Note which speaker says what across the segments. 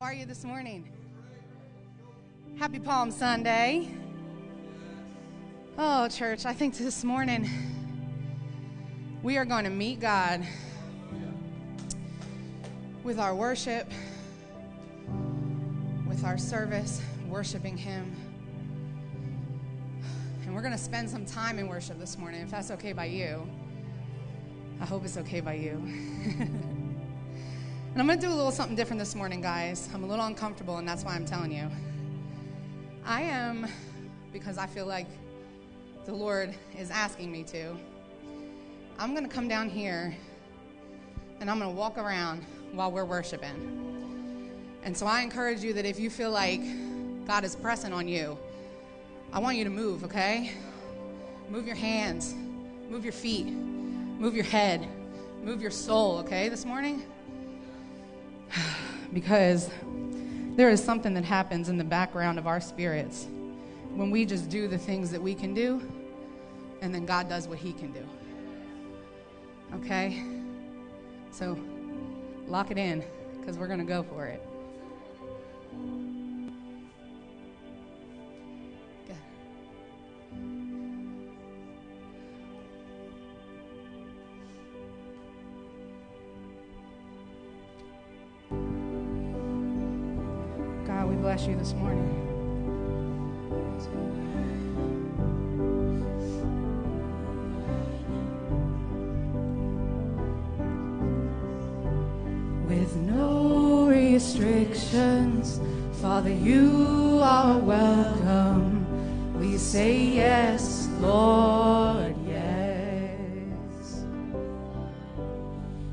Speaker 1: How are you this morning? Happy Palm Sunday. Oh, church, I think this morning we are going to meet God with our worship, with our service, worshiping Him. And we're going to spend some time in worship this morning, if that's okay by you. I hope it's okay by you. And I'm going to do a little something different this morning, guys. I'm a little uncomfortable, and that's why I'm telling you. I am, because I feel like the Lord is asking me to, I'm going to come down here and I'm going to walk around while we're worshiping. And so I encourage you that if you feel like God is pressing on you, I want you to move, okay? Move your hands, move your feet, move your head, move your soul, okay, this morning? because there is something that happens in the background of our spirits when we just do the things that we can do, and then God does what He can do. Okay? So lock it in because we're going to go for it. God, bless you this morning. With no restrictions, Father, you are welcome. We say yes, Lord, yes.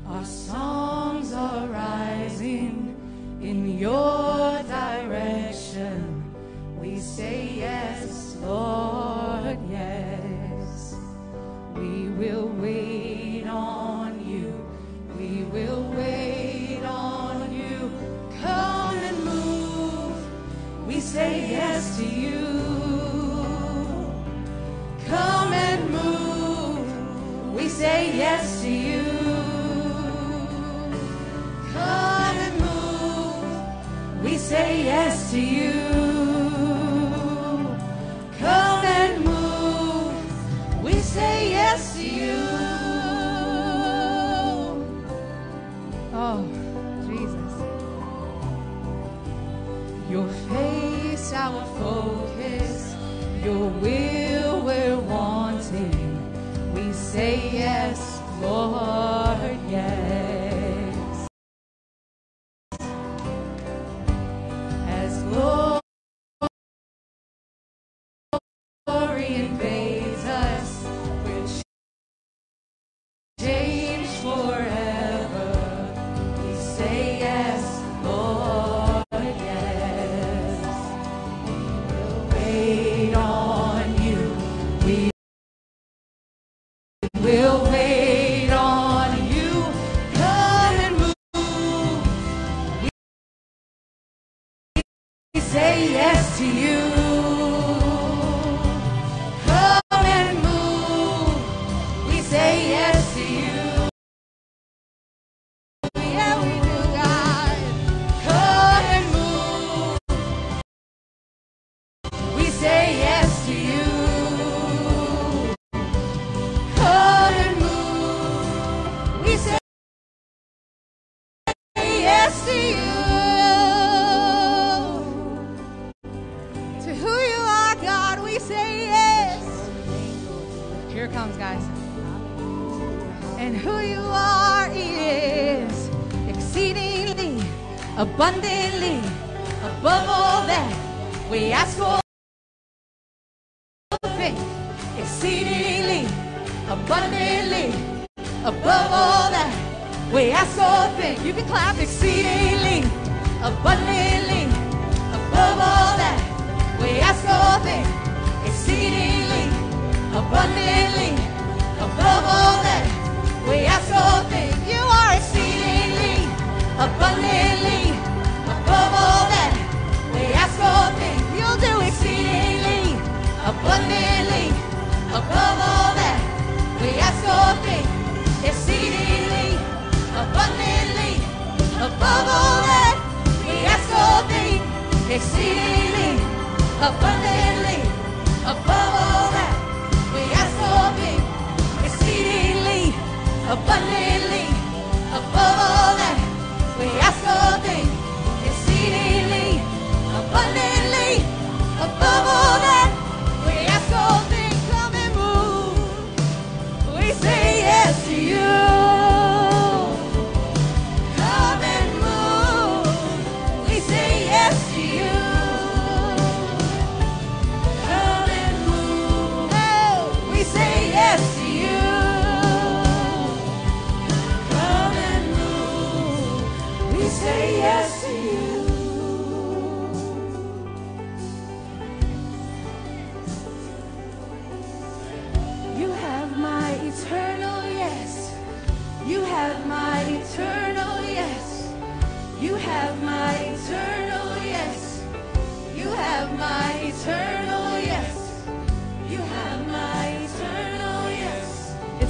Speaker 1: Our songs are rising in your We say yes, Lord, yes. We will wait on you. We will wait on you. Come and move. We say yes to you. Come and move. We say yes say yes to you. Come and move. We say yes to you. Oh, Jesus. Your face, our focus. Your will, we're wanting. We say yes, Lord, yes.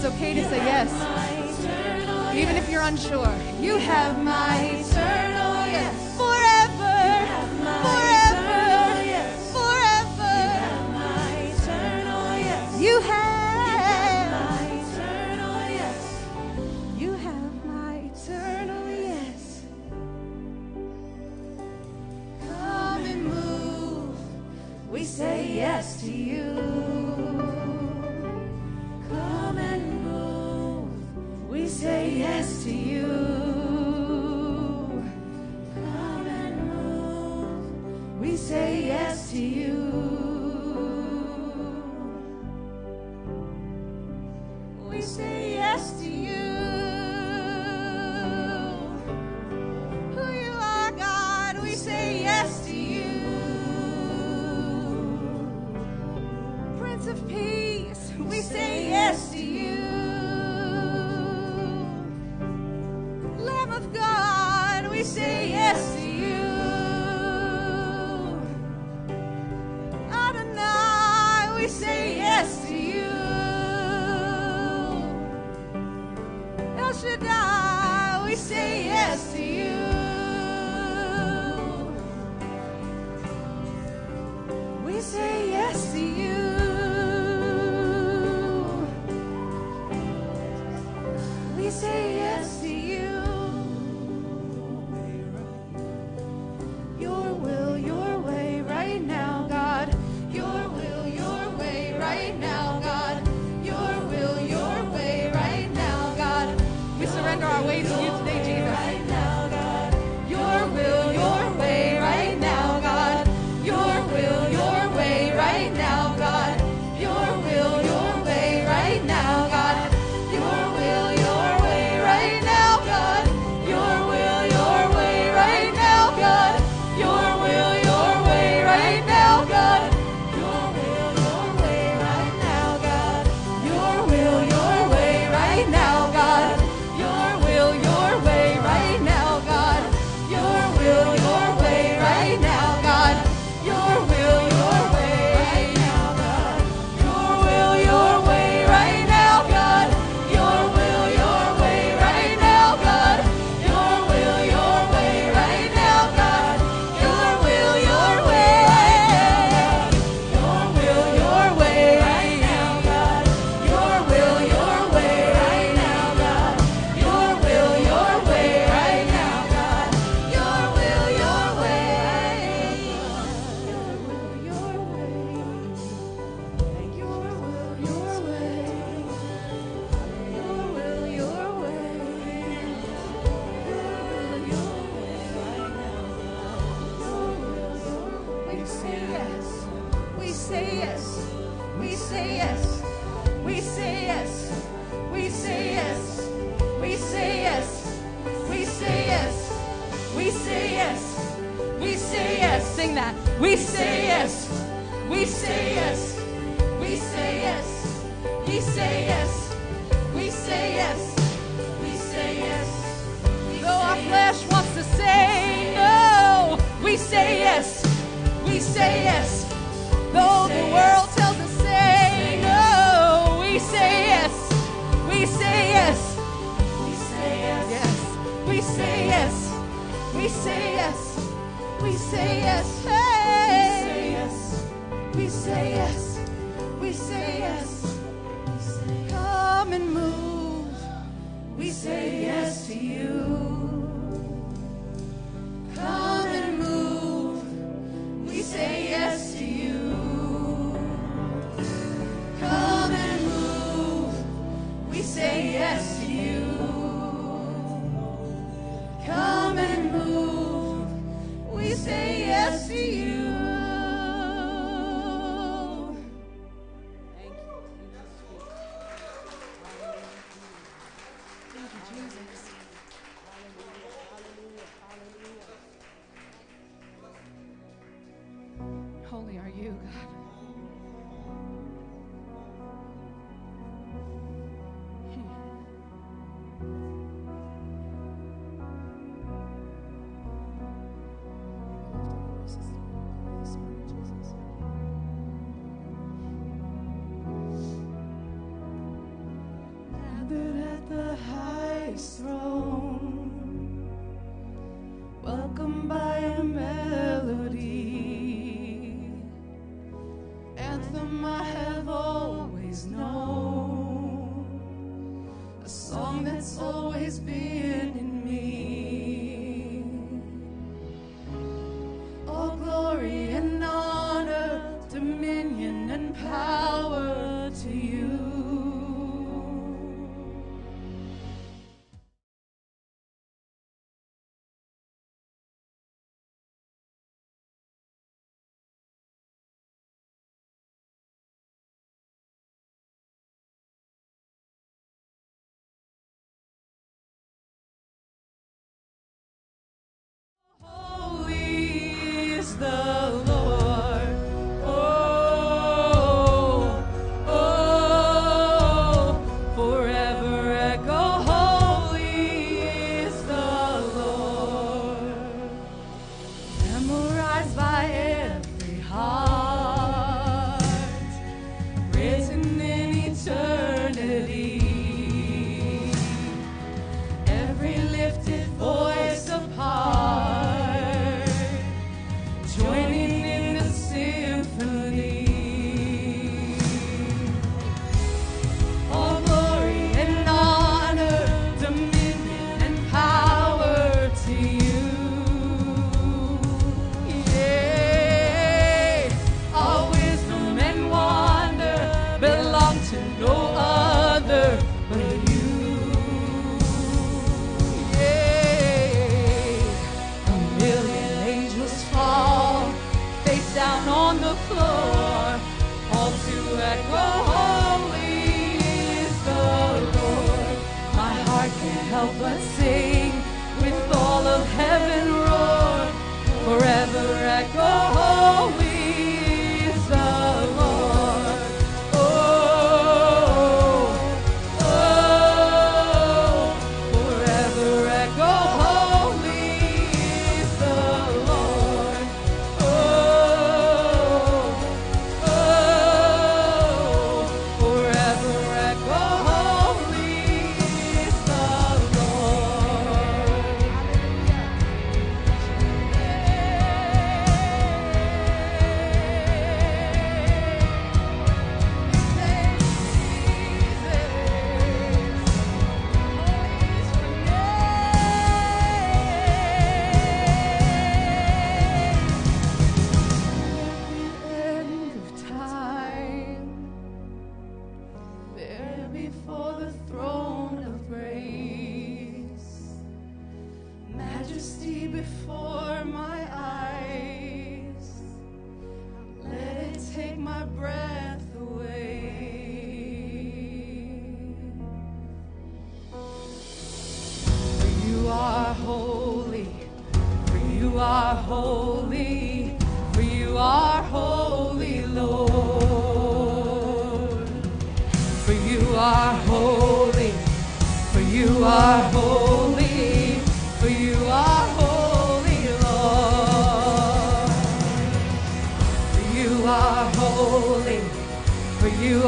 Speaker 1: okay to say yes. Even if you're unsure, you have my eternal yes.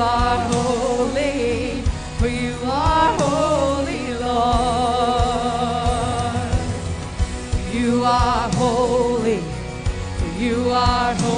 Speaker 1: are holy, for you are holy, Lord. You are holy, for you are holy.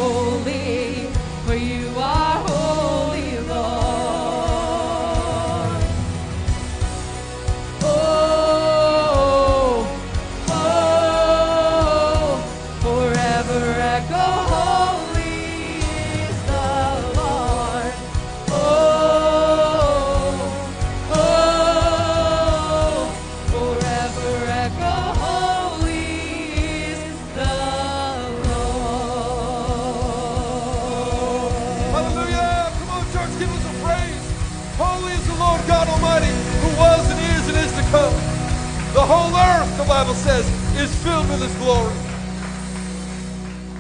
Speaker 2: Filled with His glory.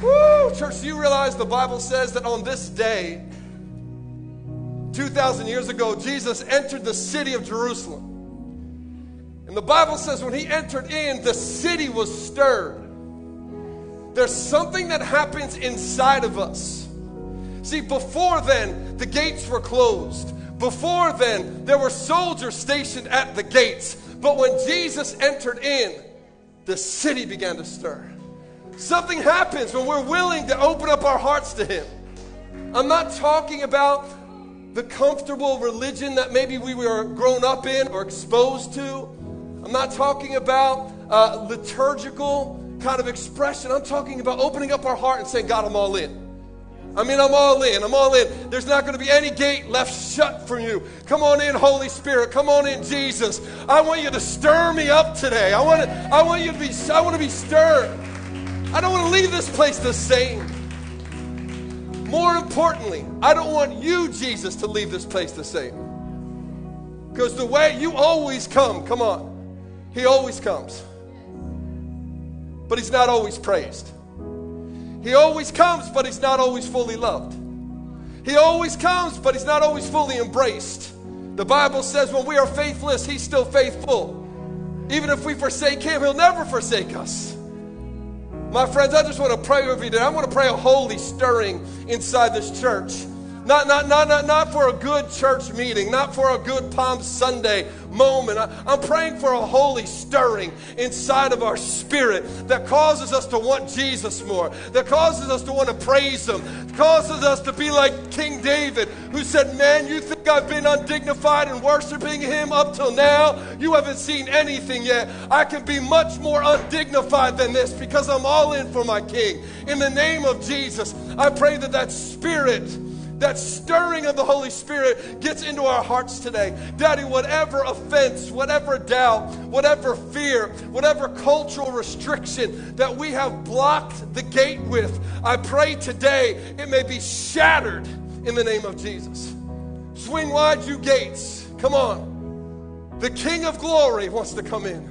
Speaker 2: Woo! Church, do you realize the Bible says that on this day, 2,000 years ago, Jesus entered the city of Jerusalem. And the Bible says when he entered in, the city was stirred. There's something that happens inside of us. See, before then, the gates were closed. Before then, there were soldiers stationed at the gates. But when Jesus entered in, the city began to stir. Something happens when we're willing to open up our hearts to Him. I'm not talking about the comfortable religion that maybe we were grown up in or exposed to. I'm not talking about uh, liturgical kind of expression. I'm talking about opening up our heart and saying, God, I'm all in. I mean, I'm all in. I'm all in. There's not going to be any gate left shut from you. Come on in, Holy Spirit. Come on in, Jesus. I want you to stir me up today. I want, to, I want you to be, I want to be stirred. I don't want to leave this place the same. More importantly, I don't want you, Jesus, to leave this place the same. Because the way you always come, come on, He always comes. But He's not always praised. He always comes, but He's not always fully loved. He always comes, but He's not always fully embraced. The Bible says when we are faithless, He's still faithful. Even if we forsake Him, He'll never forsake us. My friends, I just want to pray over you today. I want to pray a holy stirring inside this church. Not, not, not, not, not for a good church meeting, not for a good Palm Sunday moment. I, I'm praying for a holy stirring inside of our spirit that causes us to want Jesus more, that causes us to want to praise Him, causes us to be like King David, who said, Man, you think I've been undignified in worshiping Him up till now? You haven't seen anything yet. I can be much more undignified than this because I'm all in for my King. In the name of Jesus, I pray that that spirit that stirring of the Holy Spirit gets into our hearts today. Daddy, whatever offense, whatever doubt, whatever fear, whatever cultural restriction that we have blocked the gate with, I pray today it may be shattered in the name of Jesus. Swing wide, you gates. Come on. The King of glory wants to come in.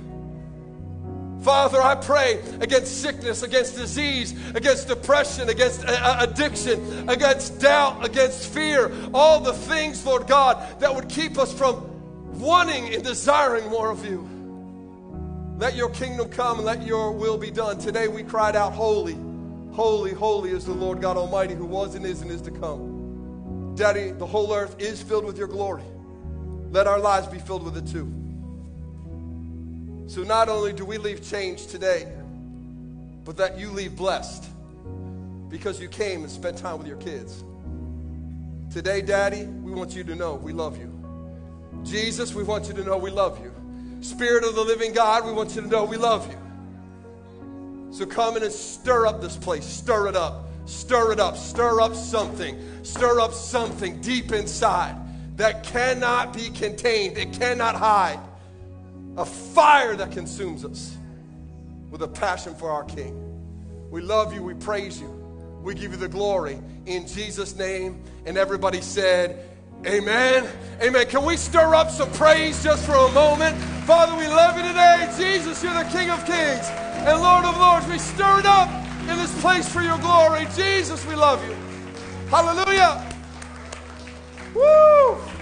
Speaker 2: Father, I pray against sickness, against disease, against depression, against uh, uh, addiction, against doubt, against fear, all the things, Lord God, that would keep us from wanting and desiring more of you. Let your kingdom come and let your will be done. Today we cried out, Holy, holy, holy is the Lord God Almighty who was and is and is to come. Daddy, the whole earth is filled with your glory. Let our lives be filled with it too. So not only do we leave changed today, but that you leave blessed because you came and spent time with your kids. Today, Daddy, we want you to know we love you. Jesus, we want you to know we love you. Spirit of the living God, we want you to know we love you. So come in and stir up this place. Stir it up. Stir it up. Stir up something. Stir up something deep inside that cannot be contained, it cannot hide a fire that consumes us with a passion for our King. We love you, we praise you, we give you the glory in Jesus' name. And everybody said, Amen. Amen. Can we stir up some praise just for a moment? Father, we love you today. Jesus, you're the King of Kings and Lord of Lords. We stir it up in this place for your glory. Jesus, we love you. Hallelujah. Woo!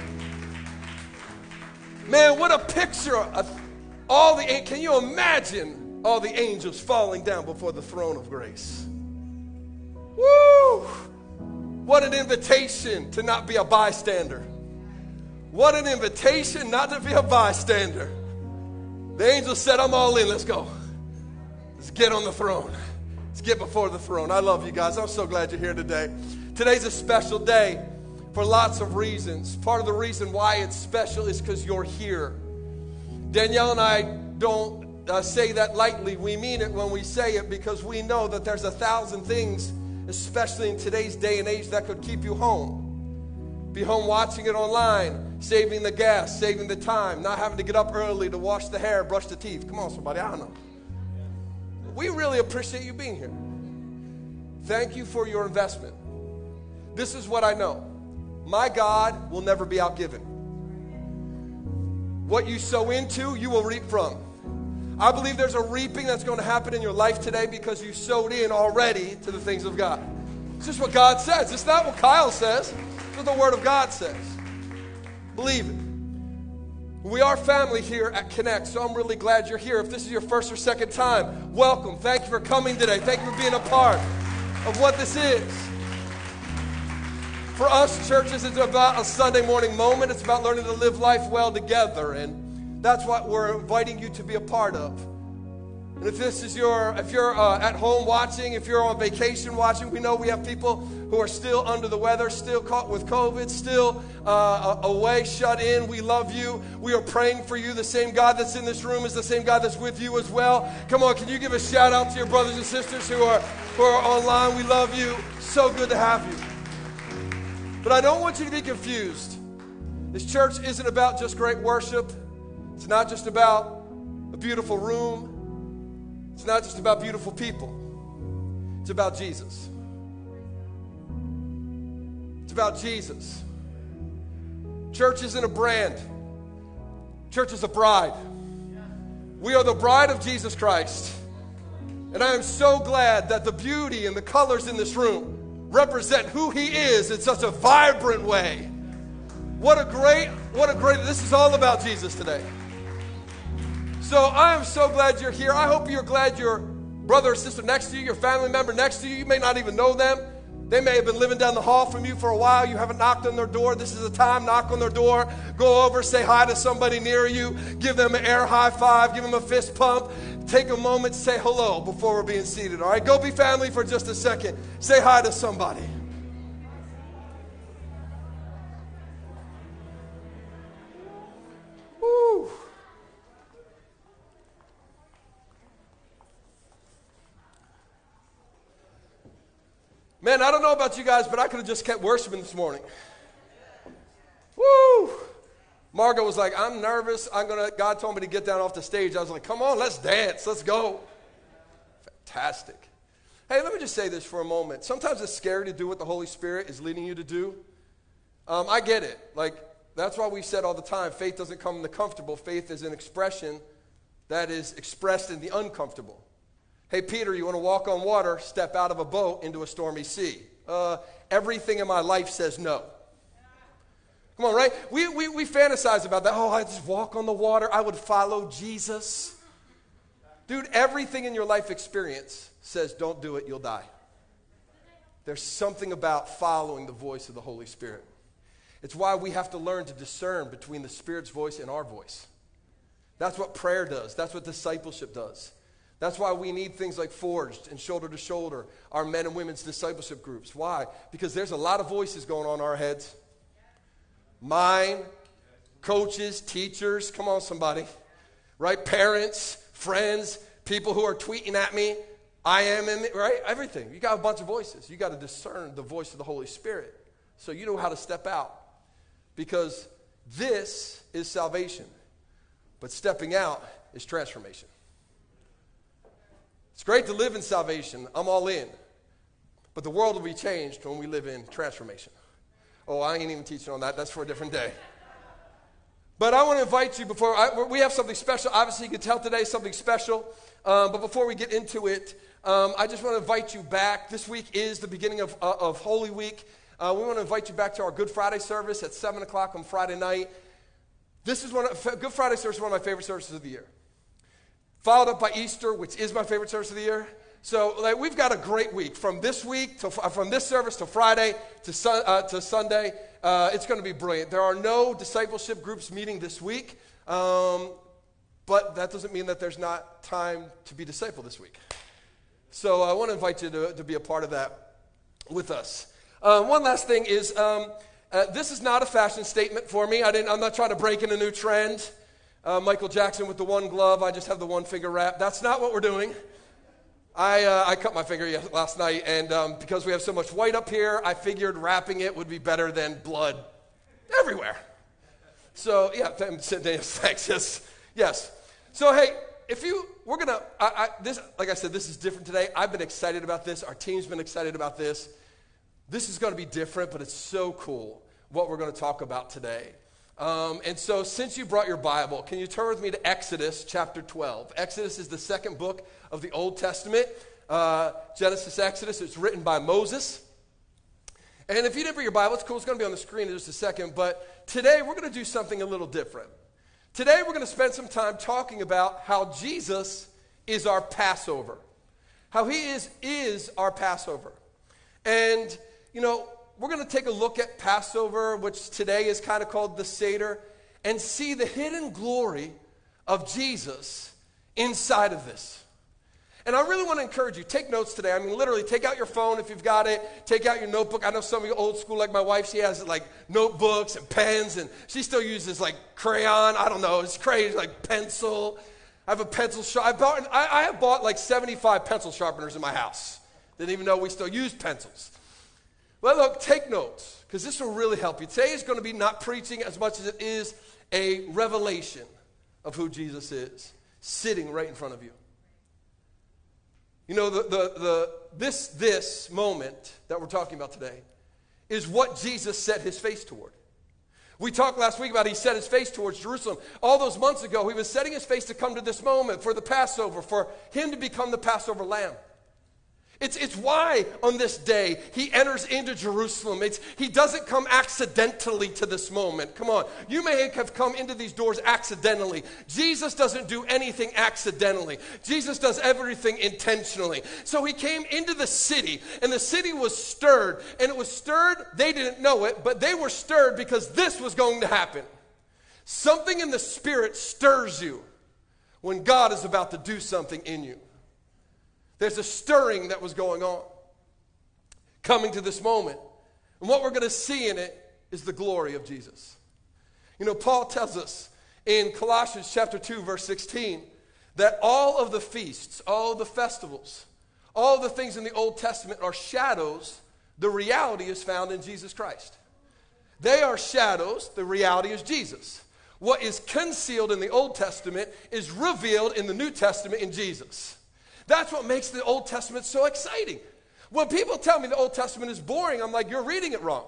Speaker 2: Man, what a picture of all the can you imagine all the angels falling down before the throne of grace? Woo! What an invitation to not be a bystander. What an invitation not to be a bystander. The angel said, I'm all in. Let's go. Let's get on the throne. Let's get before the throne. I love you guys. I'm so glad you're here today. Today's a special day for lots of reasons. Part of the reason why it's special is because you're here. Danielle and I don't uh, say that lightly. We mean it when we say it because we know that there's a thousand things, especially in today's day and age, that could keep you home. Be home watching it online, saving the gas, saving the time, not having to get up early to wash the hair, brush the teeth. Come on, somebody, I don't know. We really appreciate you being here. Thank you for your investment. This is what I know my God will never be outgiven. What you sow into, you will reap from. I believe there's a reaping that's going to happen in your life today because you sowed in already to the things of God. It's just what God says. It's not what Kyle says, it's what the Word of God says. Believe it. We are family here at Connect, so I'm really glad you're here. If this is your first or second time, welcome. Thank you for coming today. Thank you for being a part of what this is. For us, churches, it's about a Sunday morning moment. It's about learning to live life well together. And that's what we're inviting you to be a part of. And if this is your, if you're uh, at home watching, if you're on vacation watching, we know we have people who are still under the weather, still caught with COVID, still uh, away, shut in. We love you. We are praying for you. The same God that's in this room is the same God that's with you as well. Come on, can you give a shout out to your brothers and sisters who are who are online? We love you. So good to have you. But I don't want you to be confused. This church isn't about just great worship. It's not just about a beautiful room. It's not just about beautiful people, it's about Jesus. It's about Jesus. Church isn't a brand, church is a bride. We are the bride of Jesus Christ. And I am so glad that the beauty and the colors in this room represent who he is in such a vibrant way. What a great, what a great, this is all about Jesus today. So I am so glad you're here. I hope you're glad your brother or sister next to you, your family member next to you, you may not even know them. They may have been living down the hall from you for a while. You haven't knocked on their door. This is the time. Knock on their door. Go over, say hi to somebody near you. Give them an air high five. Give them a fist pump. Take a moment say hello before we're being seated. All right, go be family for just a second. Say hi to somebody. Woo. Man, I don't know about you guys, but I could have just kept worshiping this morning. Woo! Margot was like, I'm nervous. I'm gonna God told me to get down off the stage. I was like, come on, let's dance. Let's go. Fantastic. Hey, let me just say this for a moment. Sometimes it's scary to do what the Holy Spirit is leading you to do. Um, I get it. Like, that's why we said all the time faith doesn't come in the comfortable, faith is an expression that is expressed in the uncomfortable. Hey, Peter, you want to walk on water? Step out of a boat into a stormy sea. Uh, everything in my life says no. Come on, right? We, we, we fantasize about that. Oh, I just walk on the water. I would follow Jesus. Dude, everything in your life experience says don't do it, you'll die. There's something about following the voice of the Holy Spirit. It's why we have to learn to discern between the Spirit's voice and our voice. That's what prayer does, that's what discipleship does. That's why we need things like Forged and Shoulder to Shoulder, our men and women's discipleship groups. Why? Because there's a lot of voices going on in our heads. Mine, coaches, teachers, come on, somebody, right? Parents, friends, people who are tweeting at me. I am in, right? Everything. You got a bunch of voices. You got to discern the voice of the Holy Spirit so you know how to step out. Because this is salvation, but stepping out is transformation. It's great to live in salvation. I'm all in. But the world will be changed when we live in transformation. Oh, I ain't even teaching on that. That's for a different day. But I want to invite you before I, we have something special. Obviously, you can tell today something special. Um, but before we get into it, um, I just want to invite you back. This week is the beginning of, uh, of Holy Week. Uh, we want to invite you back to our Good Friday service at 7 o'clock on Friday night. This is one of, Good Friday service is one of my favorite services of the year followed up by Easter, which is my favorite service of the year. So like, we've got a great week from this week to uh, from this service to Friday to, uh, to Sunday. Uh, it's going to be brilliant. There are no discipleship groups meeting this week, um, but that doesn't mean that there's not time to be disciple this week. So I want to invite you to, to be a part of that with us. Uh, one last thing is um, uh, this is not a fashion statement for me. I didn't, I'm not trying to break in a new trend uh, Michael Jackson with the one glove. I just have the one finger wrap. That's not what we're doing. I, uh, I cut my finger last night, and um, because we have so much white up here, I figured wrapping it would be better than blood everywhere. So, yeah, thanks. Yes, yes. So, hey, if you, we're gonna, I, I, this, like I said, this is different today. I've been excited about this. Our team's been excited about this. This is gonna be different, but it's so cool what we're gonna talk about today. Um, and so, since you brought your Bible, can you turn with me to Exodus chapter 12? Exodus is the second book of the Old Testament. Uh, Genesis, Exodus, it's written by Moses. And if you didn't bring your Bible, it's cool. It's going to be on the screen in just a second. But today, we're going to do something a little different. Today, we're going to spend some time talking about how Jesus is our Passover. How he is, is our Passover. And, you know, we're going to take a look at Passover, which today is kind of called the Seder, and see the hidden glory of Jesus inside of this. And I really want to encourage you, take notes today. I mean, literally, take out your phone if you've got it, take out your notebook. I know some of you old school, like my wife, she has like notebooks and pens, and she still uses like crayon. I don't know, it's crazy, like pencil. I have a pencil sharp. I, I, I have bought like 75 pencil sharpeners in my house. Didn't even know we still use pencils. Well, look, take notes, because this will really help you. Today is going to be not preaching as much as it is a revelation of who Jesus is, sitting right in front of you. You know, the, the, the, this, this moment that we're talking about today is what Jesus set his face toward. We talked last week about he set his face towards Jerusalem. All those months ago, he was setting his face to come to this moment for the Passover, for him to become the Passover lamb. It's, it's why on this day he enters into Jerusalem. It's, he doesn't come accidentally to this moment. Come on. You may have come into these doors accidentally. Jesus doesn't do anything accidentally, Jesus does everything intentionally. So he came into the city, and the city was stirred. And it was stirred, they didn't know it, but they were stirred because this was going to happen. Something in the spirit stirs you when God is about to do something in you. There's a stirring that was going on coming to this moment. And what we're going to see in it is the glory of Jesus. You know, Paul tells us in Colossians chapter 2 verse 16 that all of the feasts, all the festivals, all the things in the Old Testament are shadows. The reality is found in Jesus Christ. They are shadows, the reality is Jesus. What is concealed in the Old Testament is revealed in the New Testament in Jesus. That's what makes the Old Testament so exciting. When people tell me the Old Testament is boring, I'm like, you're reading it wrong.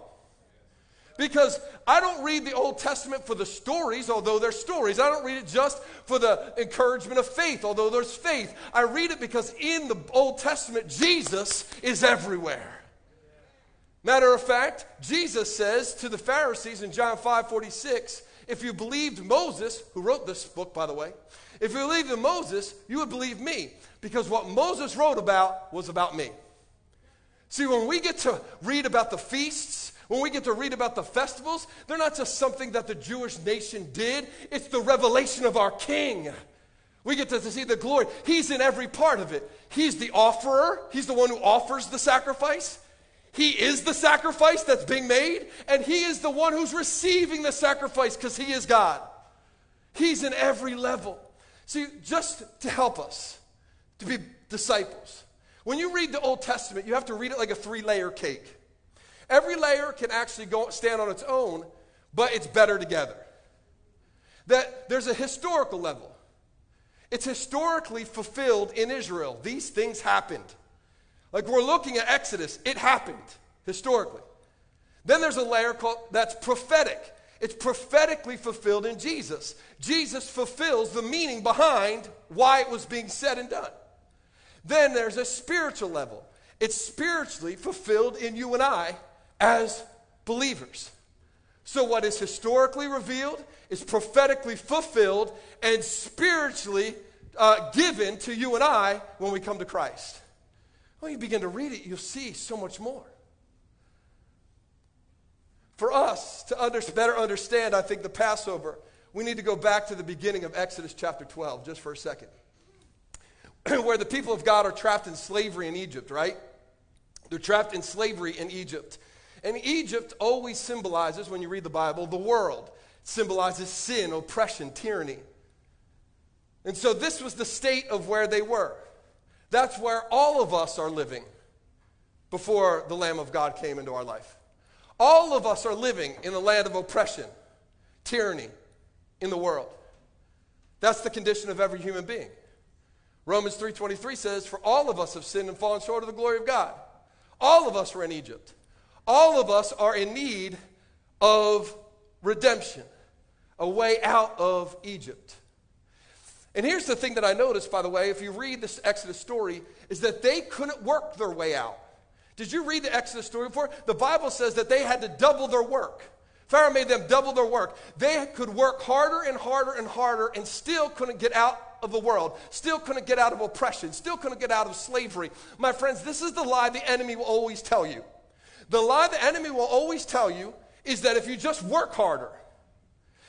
Speaker 2: Because I don't read the Old Testament for the stories, although they're stories. I don't read it just for the encouragement of faith, although there's faith. I read it because in the Old Testament, Jesus is everywhere. Matter of fact, Jesus says to the Pharisees in John 5 46, if you believed Moses, who wrote this book, by the way, if you believed in Moses, you would believe me because what Moses wrote about was about me. See, when we get to read about the feasts, when we get to read about the festivals, they're not just something that the Jewish nation did, it's the revelation of our King. We get to see the glory. He's in every part of it. He's the offerer, He's the one who offers the sacrifice. He is the sacrifice that's being made, and He is the one who's receiving the sacrifice because He is God. He's in every level. See, just to help us, to be disciples. When you read the Old Testament, you have to read it like a three layer cake. Every layer can actually go stand on its own, but it's better together. That there's a historical level. It's historically fulfilled in Israel. These things happened. Like we're looking at Exodus, it happened historically. Then there's a layer called that's prophetic. It's prophetically fulfilled in Jesus. Jesus fulfills the meaning behind why it was being said and done. Then there's a spiritual level. It's spiritually fulfilled in you and I as believers. So, what is historically revealed is prophetically fulfilled and spiritually uh, given to you and I when we come to Christ. When you begin to read it, you'll see so much more. For us to under, better understand, I think, the Passover, we need to go back to the beginning of Exodus chapter 12 just for a second. where the people of God are trapped in slavery in Egypt, right? They're trapped in slavery in Egypt. And Egypt always symbolizes, when you read the Bible, the world. It symbolizes sin, oppression, tyranny. And so this was the state of where they were. That's where all of us are living before the Lamb of God came into our life. All of us are living in a land of oppression, tyranny in the world. That's the condition of every human being. Romans 3:23 says, "For all of us have sinned and fallen short of the glory of God." All of us were in Egypt. All of us are in need of redemption. a way out of Egypt. And here's the thing that I noticed, by the way, if you read this Exodus story, is that they couldn't work their way out. Did you read the Exodus story before? The Bible says that they had to double their work. Pharaoh made them double their work. They could work harder and harder and harder and still couldn't get out of the world, still couldn't get out of oppression, still couldn't get out of slavery. My friends, this is the lie the enemy will always tell you. The lie the enemy will always tell you is that if you just work harder,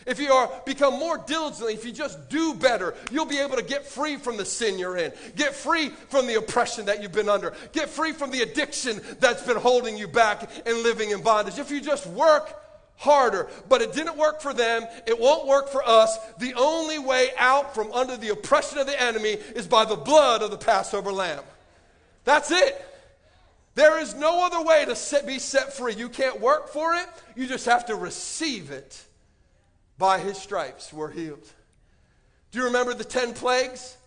Speaker 2: if you are become more diligently, if you just do better, you'll be able to get free from the sin you're in. Get free from the oppression that you've been under. Get free from the addiction that's been holding you back and living in bondage. If you just work harder. But it didn't work for them. It won't work for us. The only way out from under the oppression of the enemy is by the blood of the Passover lamb. That's it. There is no other way to set, be set free. You can't work for it. You just have to receive it. By his stripes, we're healed. Do you remember the 10 plagues?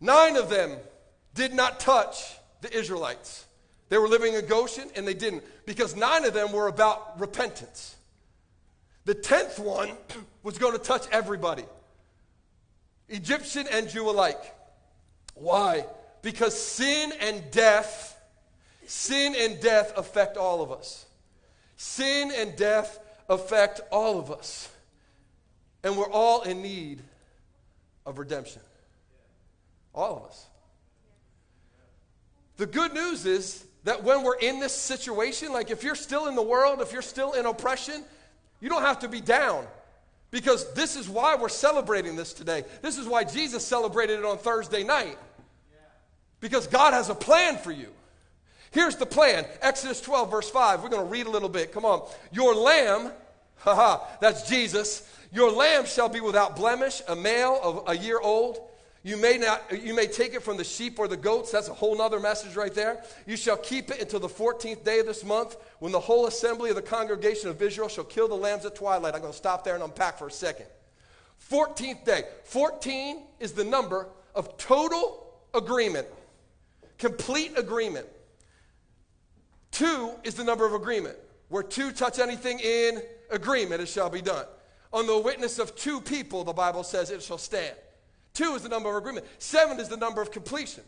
Speaker 2: Nine of them did not touch the Israelites. They were living in Goshen and they didn't because nine of them were about repentance. The tenth one was going to touch everybody, Egyptian and Jew alike. Why? Because sin and death, sin and death affect all of us. Sin and death affect all of us. And we're all in need of redemption. All of us. The good news is that when we're in this situation, like if you're still in the world, if you're still in oppression, you don't have to be down. Because this is why we're celebrating this today. This is why Jesus celebrated it on Thursday night. Because God has a plan for you. Here's the plan Exodus 12, verse 5. We're going to read a little bit. Come on. Your lamb, haha, that's Jesus. Your lamb shall be without blemish, a male of a year old. You may, not, you may take it from the sheep or the goats. That's a whole other message right there. You shall keep it until the 14th day of this month when the whole assembly of the congregation of Israel shall kill the lambs at twilight. I'm going to stop there and unpack for a second. 14th day. 14 is the number of total agreement, complete agreement. Two is the number of agreement. Where two touch anything in agreement, it shall be done. On the witness of two people, the Bible says it shall stand. Two is the number of agreement. Seven is the number of completion.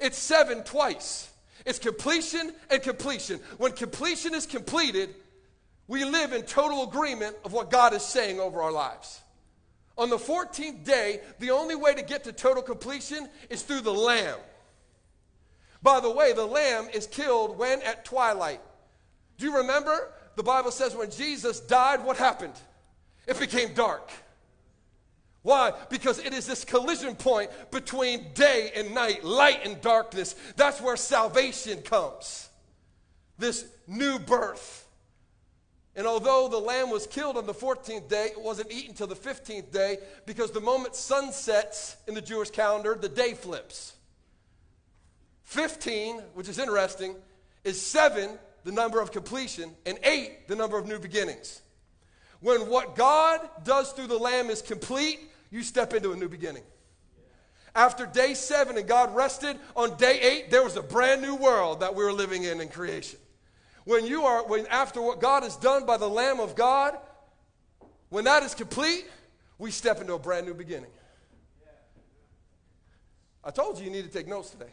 Speaker 2: It's seven twice. It's completion and completion. When completion is completed, we live in total agreement of what God is saying over our lives. On the 14th day, the only way to get to total completion is through the lamb. By the way, the lamb is killed when at twilight. Do you remember? The Bible says when Jesus died, what happened? It became dark. Why? Because it is this collision point between day and night, light and darkness. That's where salvation comes. This new birth. And although the lamb was killed on the 14th day, it wasn't eaten till the 15th day because the moment sun sets in the Jewish calendar, the day flips. 15, which is interesting, is 7, the number of completion, and 8, the number of new beginnings. When what God does through the lamb is complete, you step into a new beginning. After day seven and God rested, on day eight, there was a brand new world that we were living in in creation. When you are, when after what God has done by the Lamb of God, when that is complete, we step into a brand new beginning. I told you you need to take notes today.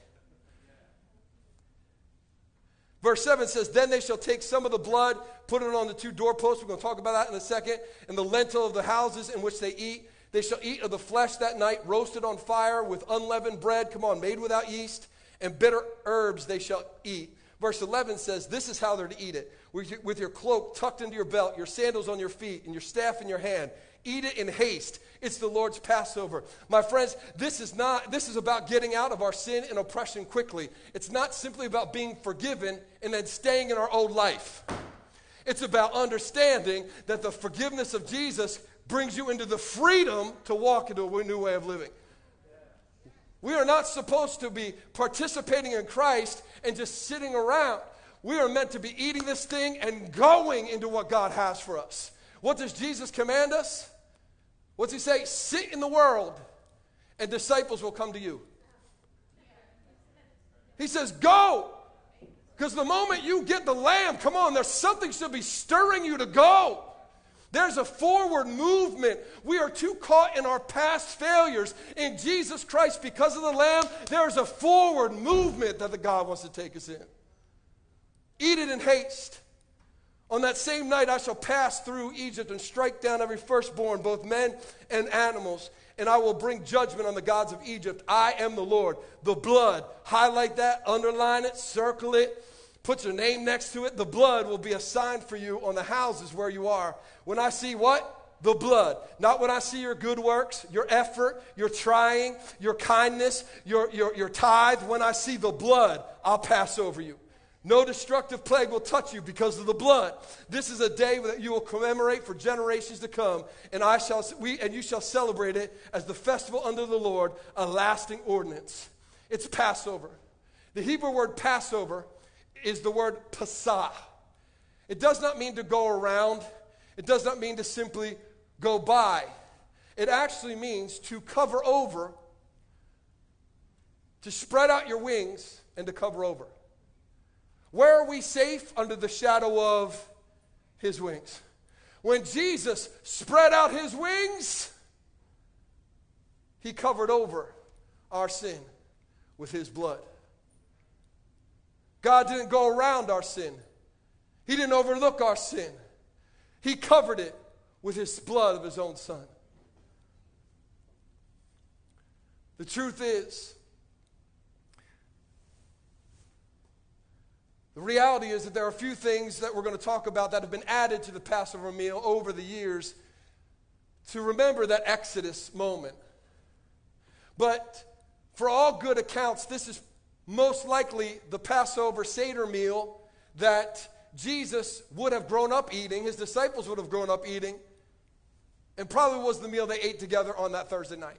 Speaker 2: Verse 7 says, Then they shall take some of the blood, put it on the two doorposts. We're going to talk about that in a second, and the lintel of the houses in which they eat they shall eat of the flesh that night, roasted on fire with unleavened bread, come on, made without yeast, and bitter herbs they shall eat. Verse 11 says, This is how they're to eat it with your, cloak tucked into your belt, your sandals on your feet, and your staff in your hand. Eat it in haste. It's the Lord's Passover. My friends, this is not this is about getting out of our sin and oppression quickly. It's not simply about being forgiven and then staying in our old life. It's about understanding that the forgiveness of Jesus brings you into the freedom to walk into a new way of living. We are not supposed to be participating in Christ and just sitting around. We are meant to be eating this thing and going into what God has for us. What does Jesus command us? What's he say? Sit in the world and disciples will come to you. He says, Go. Because the moment you get the lamb, come on, there's something should be stirring you to go. There's a forward movement. We are too caught in our past failures. In Jesus Christ, because of the Lamb, there's a forward movement that the God wants to take us in. Eat it in haste. On that same night, I shall pass through Egypt and strike down every firstborn, both men and animals, and I will bring judgment on the gods of Egypt. I am the Lord. The blood, highlight that, underline it, circle it, put your name next to it. The blood will be a sign for you on the houses where you are. When I see what? the blood. Not when I see your good works, your effort, your trying, your kindness, your, your, your tithe. When I see the blood, I'll pass over you. No destructive plague will touch you because of the blood. This is a day that you will commemorate for generations to come, and I shall we and you shall celebrate it as the festival under the Lord, a lasting ordinance. It's Passover. The Hebrew word Passover is the word pasah. It does not mean to go around. It does not mean to simply go by. It actually means to cover over, to spread out your wings, and to cover over. Where are we safe? Under the shadow of his wings. When Jesus spread out his wings, he covered over our sin with his blood. God didn't go around our sin, he didn't overlook our sin. He covered it with his blood of his own son. The truth is, The reality is that there are a few things that we're going to talk about that have been added to the Passover meal over the years to remember that Exodus moment. But for all good accounts, this is most likely the Passover Seder meal that Jesus would have grown up eating, his disciples would have grown up eating, and probably was the meal they ate together on that Thursday night.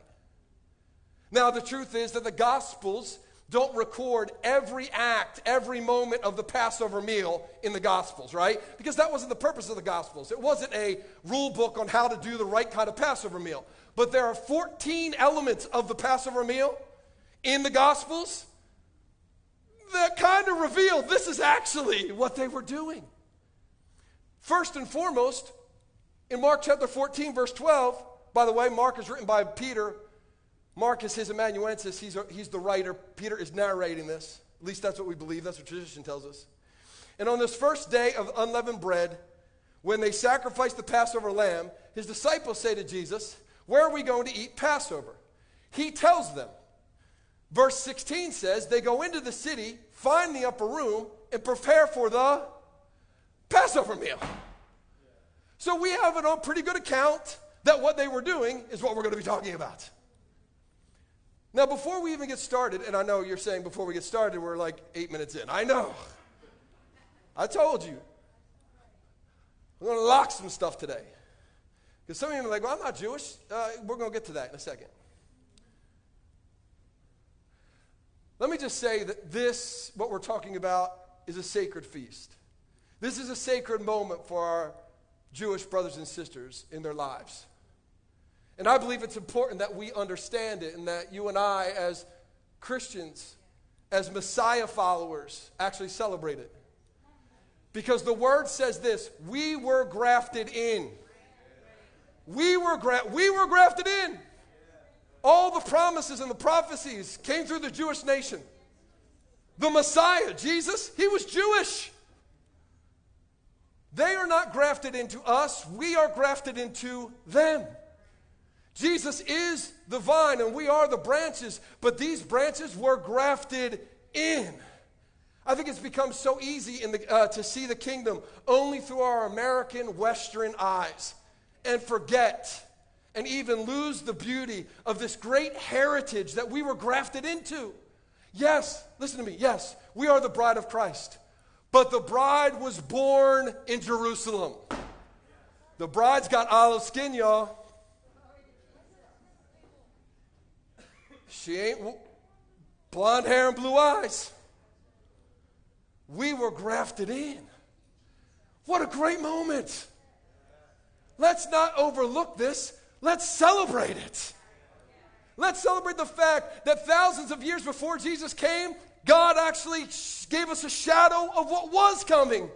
Speaker 2: Now, the truth is that the Gospels don't record every act, every moment of the Passover meal in the Gospels, right? Because that wasn't the purpose of the Gospels. It wasn't a rule book on how to do the right kind of Passover meal. But there are 14 elements of the Passover meal in the Gospels that kind of reveal this is actually what they were doing. First and foremost, in Mark chapter 14, verse 12, by the way, Mark is written by Peter Mark is his amanuensis. He's, a, he's the writer. Peter is narrating this. At least that's what we believe. That's what tradition tells us. And on this first day of unleavened bread, when they sacrificed the Passover lamb, his disciples say to Jesus, Where are we going to eat Passover? He tells them. Verse 16 says, They go into the city, find the upper room, and prepare for the Passover meal. So we have a pretty good account that what they were doing is what we're going to be talking about. Now, before we even get started, and I know you're saying before we get started, we're like eight minutes in. I know. I told you. We're going to lock some stuff today. Because some of you are like, well, I'm not Jewish. Uh, we're going to get to that in a second. Let me just say that this, what we're talking about, is a sacred feast. This is a sacred moment for our Jewish brothers and sisters in their lives. And I believe it's important that we understand it and that you and I, as Christians, as Messiah followers, actually celebrate it. Because the word says this we were grafted in. We were, gra- we were grafted in. All the promises and the prophecies came through the Jewish nation. The Messiah, Jesus, he was Jewish. They are not grafted into us, we are grafted into them. Jesus is the vine and we are the branches, but these branches were grafted in. I think it's become so easy the, uh, to see the kingdom only through our American Western eyes and forget and even lose the beauty of this great heritage that we were grafted into. Yes, listen to me. Yes, we are the bride of Christ, but the bride was born in Jerusalem. The bride's got olive skin, y'all. She ain't blonde hair and blue eyes. We were grafted in. What a great moment. Let's not overlook this. Let's celebrate it. Let's celebrate the fact that thousands of years before Jesus came, God actually gave us a shadow of what was coming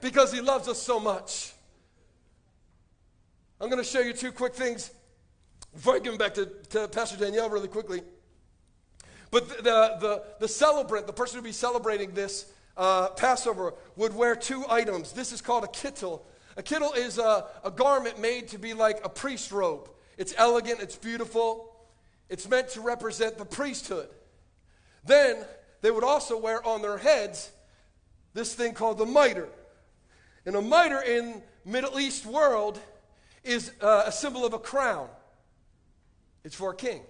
Speaker 2: because he loves us so much. I'm going to show you two quick things before I give them back to, to Pastor Danielle really quickly. But the, the, the, the celebrant, the person who would be celebrating this uh, Passover, would wear two items. This is called a kittel. A kittel is a, a garment made to be like a priest robe. It's elegant, it's beautiful, it's meant to represent the priesthood. Then they would also wear on their heads this thing called the mitre. And a mitre in Middle East world is uh, a symbol of a crown. It's for a king.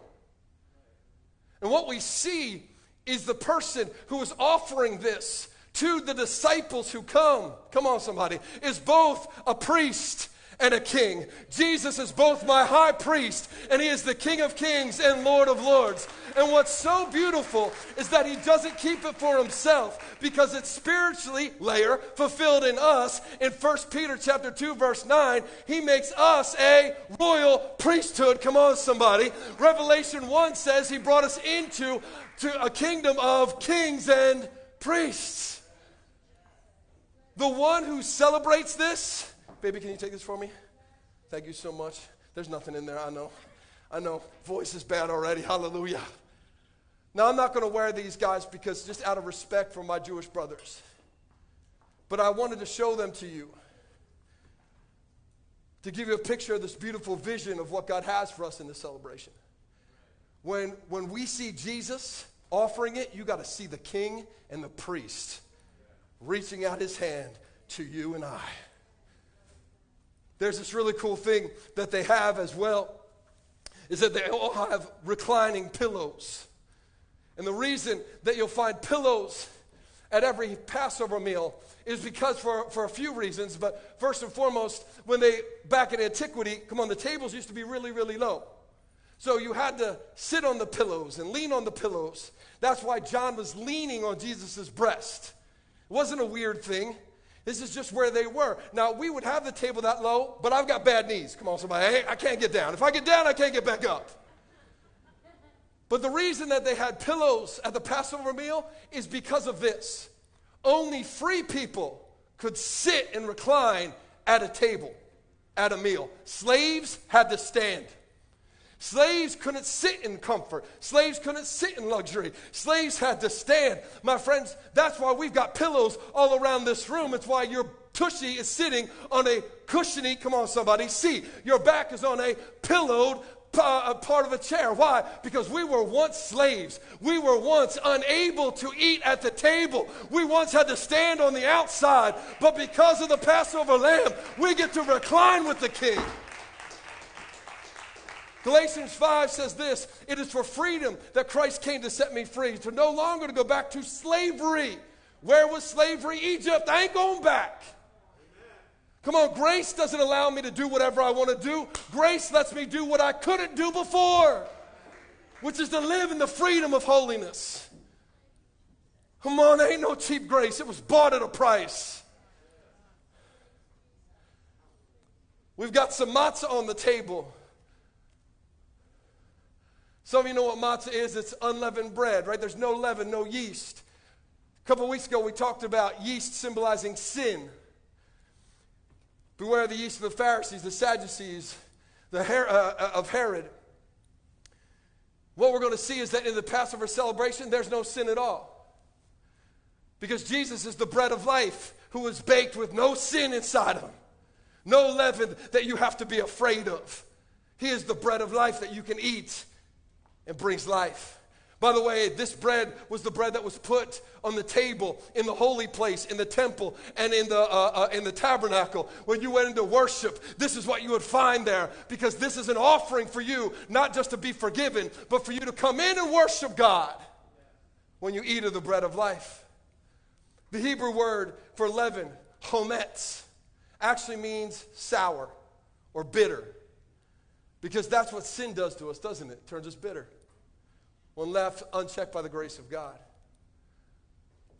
Speaker 2: And what we see is the person who is offering this to the disciples who come, come on, somebody, is both a priest and a king. Jesus is both my high priest and he is the King of kings and Lord of lords. And what's so beautiful is that he doesn't keep it for himself because it's spiritually layer fulfilled in us. In 1 Peter chapter 2 verse 9, he makes us a royal priesthood. Come on somebody. Revelation 1 says he brought us into to a kingdom of kings and priests. The one who celebrates this Baby, can you take this for me? Thank you so much. There's nothing in there, I know. I know. Voice is bad already. Hallelujah. Now, I'm not going to wear these guys because just out of respect for my Jewish brothers. But I wanted to show them to you to give you a picture of this beautiful vision of what God has for us in this celebration. When, when we see Jesus offering it, you got to see the king and the priest reaching out his hand to you and I. There's this really cool thing that they have as well is that they all have reclining pillows. And the reason that you'll find pillows at every Passover meal is because for, for a few reasons, but first and foremost, when they, back in antiquity, come on, the tables used to be really, really low. So you had to sit on the pillows and lean on the pillows. That's why John was leaning on Jesus' breast. It wasn't a weird thing. This is just where they were. Now, we would have the table that low, but I've got bad knees. Come on, somebody. I can't get down. If I get down, I can't get back up. But the reason that they had pillows at the Passover meal is because of this. Only free people could sit and recline at a table, at a meal. Slaves had to stand. Slaves couldn't sit in comfort. Slaves couldn't sit in luxury. Slaves had to stand. My friends, that's why we've got pillows all around this room. It's why your tushy is sitting on a cushiony, come on, somebody, seat. Your back is on a pillowed uh, part of a chair. Why? Because we were once slaves. We were once unable to eat at the table. We once had to stand on the outside. But because of the Passover lamb, we get to recline with the king. Galatians 5 says this It is for freedom that Christ came to set me free, to no longer to go back to slavery. Where was slavery? Egypt. I ain't going back. Come on, grace doesn't allow me to do whatever I want to do. Grace lets me do what I couldn't do before, which is to live in the freedom of holiness. Come on, ain't no cheap grace. It was bought at a price. We've got some matzah on the table. Some of you know what matzah is. It's unleavened bread, right? There's no leaven, no yeast. A couple weeks ago, we talked about yeast symbolizing sin. Beware the yeast of the Pharisees, the Sadducees, the Her- uh, uh of Herod. What we're going to see is that in the Passover celebration, there's no sin at all. Because Jesus is the bread of life who is baked with no sin inside of him, no leaven that you have to be afraid of. He is the bread of life that you can eat and brings life. By the way, this bread was the bread that was put on the table in the holy place, in the temple, and in the, uh, uh, in the tabernacle. When you went into worship, this is what you would find there because this is an offering for you, not just to be forgiven, but for you to come in and worship God when you eat of the bread of life. The Hebrew word for leaven, hometz, actually means sour or bitter because that's what sin does to us, doesn't it? It turns us bitter when left unchecked by the grace of God.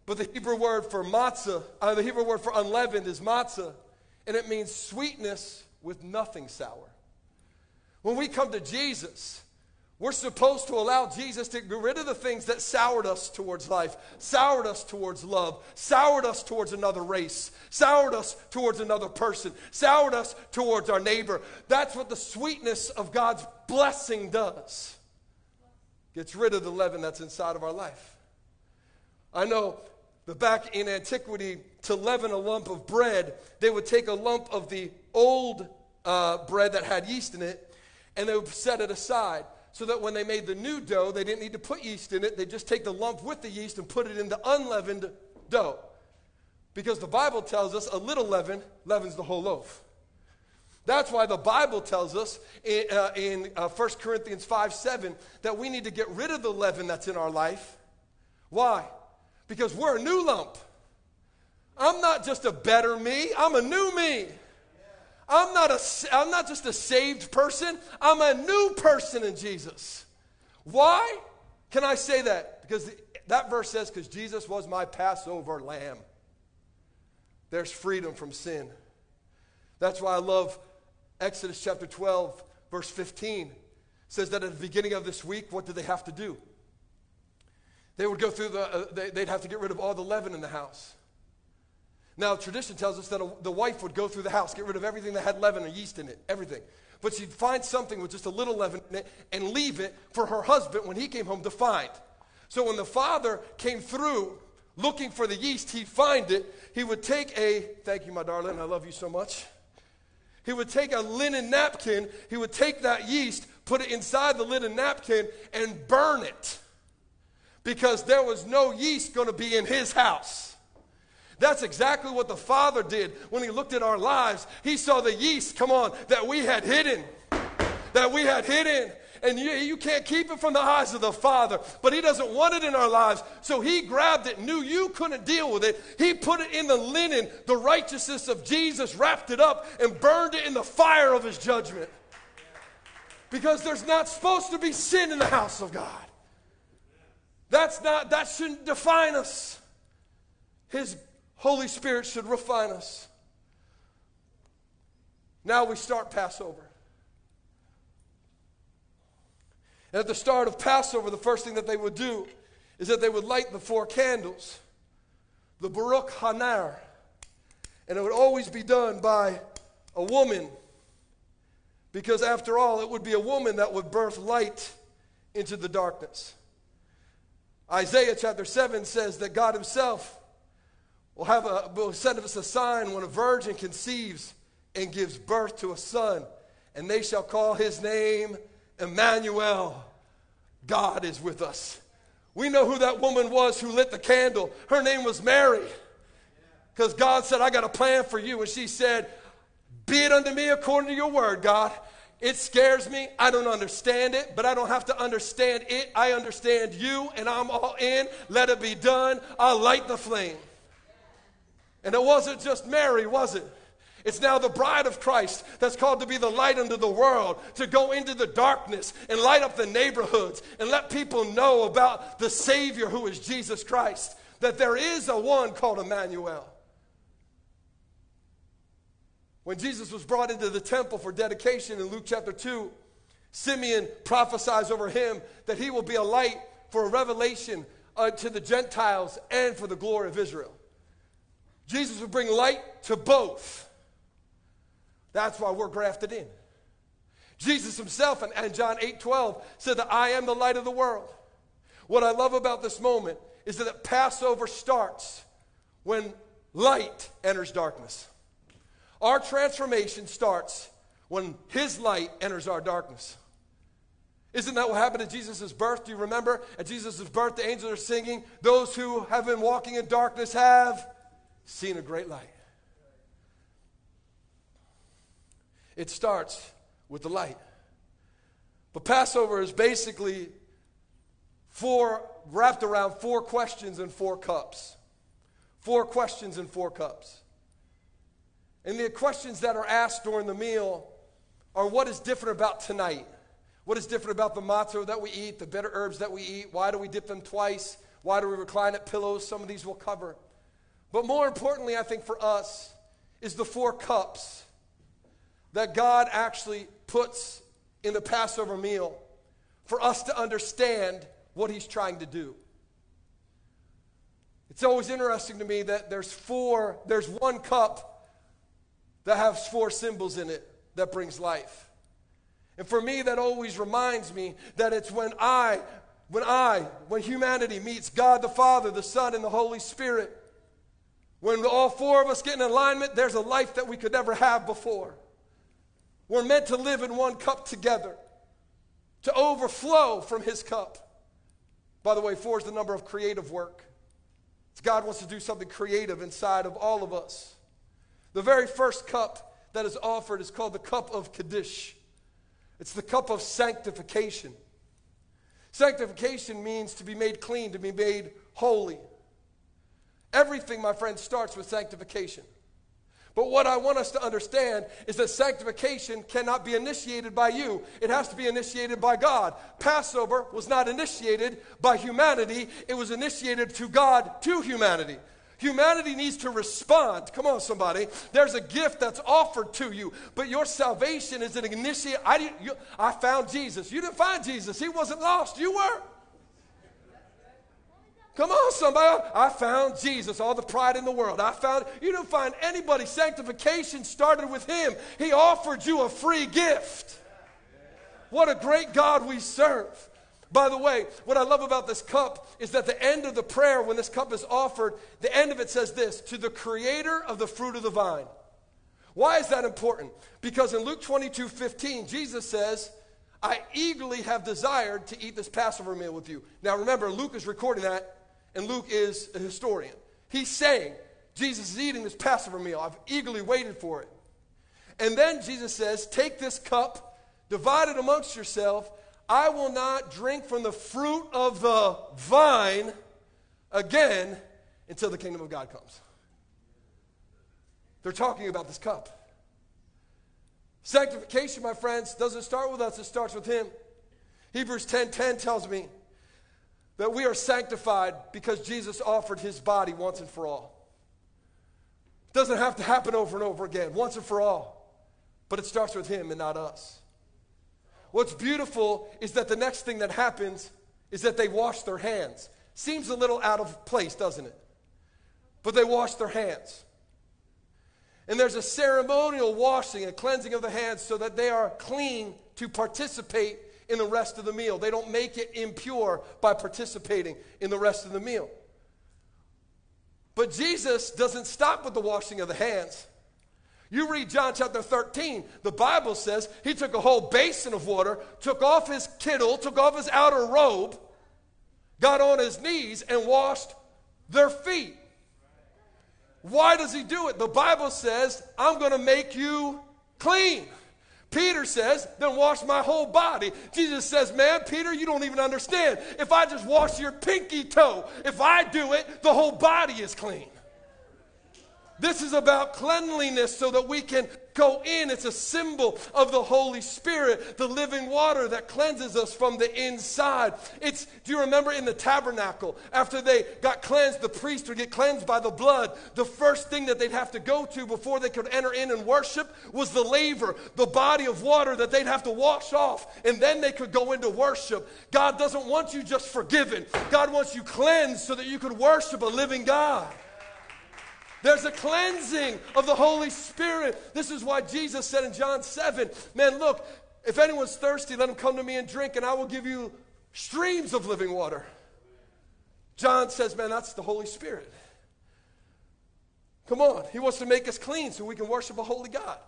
Speaker 2: But the Hebrew word for matzah, uh, the Hebrew word for unleavened is matzah, and it means sweetness with nothing sour. When we come to Jesus, We're supposed to allow Jesus to get rid of the things that soured us towards life, soured us towards love, soured us towards another race, soured us towards another person, soured us towards our neighbor. That's what the sweetness of God's blessing does. Gets rid of the leaven that's inside of our life. I know that back in antiquity, to leaven a lump of bread, they would take a lump of the old uh, bread that had yeast in it and they would set it aside so that when they made the new dough, they didn't need to put yeast in it. They just take the lump with the yeast and put it in the unleavened dough. Because the Bible tells us a little leaven leavens the whole loaf. That's why the Bible tells us in, uh, in uh, 1 Corinthians 5 7 that we need to get rid of the leaven that's in our life. Why? Because we're a new lump. I'm not just a better me, I'm a new me. I'm not, a, I'm not just a saved person, I'm a new person in Jesus. Why can I say that? Because that verse says, because Jesus was my Passover lamb. There's freedom from sin. That's why I love Exodus chapter 12, verse 15. Says that at the beginning of this week, what did they have to do? They would go through the, uh, they, they'd have to get rid of all the leaven in the house. Now, tradition tells us that a, the wife would go through the house, get rid of everything that had leaven or yeast in it, everything. But she'd find something with just a little leaven in it and leave it for her husband when he came home to find. So when the father came through looking for the yeast, he'd find it. He would take a, thank you, my darling, I love you so much. He would take a linen napkin, he would take that yeast, put it inside the linen napkin, and burn it because there was no yeast going to be in his house. That's exactly what the Father did when He looked at our lives. He saw the yeast, come on, that we had hidden. That we had hidden. And you, you can't keep it from the eyes of the Father, but He doesn't want it in our lives. So He grabbed it, knew you couldn't deal with it. He put it in the linen, the righteousness of Jesus, wrapped it up, and burned it in the fire of His judgment. Because there's not supposed to be sin in the house of God. That's not, that shouldn't define us. His Holy Spirit should refine us. Now we start Passover. And at the start of Passover, the first thing that they would do is that they would light the four candles, the Baruch Hanar. And it would always be done by a woman, because after all, it would be a woman that would birth light into the darkness. Isaiah chapter 7 says that God Himself will have a will send us a sign when a virgin conceives and gives birth to a son, and they shall call his name Emmanuel. God is with us. We know who that woman was who lit the candle. Her name was Mary. Because God said, I got a plan for you. And she said, Be it unto me according to your word, God. It scares me. I don't understand it, but I don't have to understand it. I understand you, and I'm all in. Let it be done. I'll light the flame. And it wasn't just Mary, was it? It's now the bride of Christ that's called to be the light unto the world, to go into the darkness and light up the neighborhoods and let people know about the Savior who is Jesus Christ, that there is a one called Emmanuel. When Jesus was brought into the temple for dedication in Luke chapter 2, Simeon prophesies over him that he will be a light for a revelation uh, to the Gentiles and for the glory of Israel. Jesus would bring light to both. That's why we're grafted in. Jesus himself in John 8 12 said that I am the light of the world. What I love about this moment is that Passover starts when light enters darkness. Our transformation starts when his light enters our darkness. Isn't that what happened at Jesus' birth? Do you remember? At Jesus' birth, the angels are singing, Those who have been walking in darkness have seen a great light. It starts with the light. But Passover is basically four wrapped around four questions and four cups. Four questions and four cups. And the questions that are asked during the meal are what is different about tonight? What is different about the matzo that we eat, the bitter herbs that we eat? Why do we dip them twice? Why do we recline at pillows? Some of these we'll cover. But more importantly, I think for us, is the four cups that God actually puts in the Passover meal for us to understand what he's trying to do. It's always interesting to me that there's four, there's one cup that has four symbols in it that brings life. And for me, that always reminds me that it's when I, when I, when humanity meets God the Father, the Son, and the Holy Spirit, when all four of us get in alignment, there's a life that we could never have before. We're meant to live in one cup together, to overflow from His cup. By the way, four is the number of creative work. God wants to do something creative inside of all of us. The very first cup that is offered is called the cup of Kiddush. It's the cup of sanctification. Sanctification means to be made clean, to be made holy. Everything, my friend, starts with sanctification. But what I want us to understand is that sanctification cannot be initiated by you. It has to be initiated by God. Passover was not initiated by humanity, it was initiated to God to humanity. Humanity needs to respond. Come on, somebody. There's a gift that's offered to you, but your salvation is an initiate. I, didn't, you, I found Jesus. You didn't find Jesus, He wasn't lost. You were. Come on, somebody. I found Jesus, all the pride in the world. I found, you don't find anybody. Sanctification started with him. He offered you a free gift. What a great God we serve. By the way, what I love about this cup is that the end of the prayer, when this cup is offered, the end of it says this to the creator of the fruit of the vine. Why is that important? Because in Luke 22 15, Jesus says, I eagerly have desired to eat this Passover meal with you. Now remember, Luke is recording that and Luke is a historian. He's saying, Jesus is eating this Passover meal. I've eagerly waited for it. And then Jesus says, Take this cup, divide it amongst yourself. I will not drink from the fruit of the vine again until the kingdom of God comes. They're talking about this cup. Sanctification, my friends, doesn't start with us, it starts with Him. Hebrews 10 10 tells me that we are sanctified because Jesus offered his body once and for all. It doesn't have to happen over and over again, once and for all. But it starts with him and not us. What's beautiful is that the next thing that happens is that they wash their hands. Seems a little out of place, doesn't it? But they wash their hands. And there's a ceremonial washing, a cleansing of the hands so that they are clean to participate in the rest of the meal. They don't make it impure by participating in the rest of the meal. But Jesus doesn't stop with the washing of the hands. You read John chapter 13, the Bible says he took a whole basin of water, took off his kittel, took off his outer robe, got on his knees, and washed their feet. Why does he do it? The Bible says, I'm going to make you clean. Peter says, then wash my whole body. Jesus says, man, Peter, you don't even understand. If I just wash your pinky toe, if I do it, the whole body is clean. This is about cleanliness so that we can go in. It's a symbol of the Holy Spirit, the living water that cleanses us from the inside. It's, do you remember in the tabernacle, after they got cleansed, the priest would get cleansed by the blood. The first thing that they'd have to go to before they could enter in and worship was the laver, the body of water that they'd have to wash off, and then they could go into worship. God doesn't want you just forgiven, God wants you cleansed so that you could worship a living God. There's a cleansing of the Holy Spirit. This is why Jesus said in John 7 Man, look, if anyone's thirsty, let him come to me and drink, and I will give you streams of living water. John says, Man, that's the Holy Spirit. Come on. He wants to make us clean so we can worship a holy God.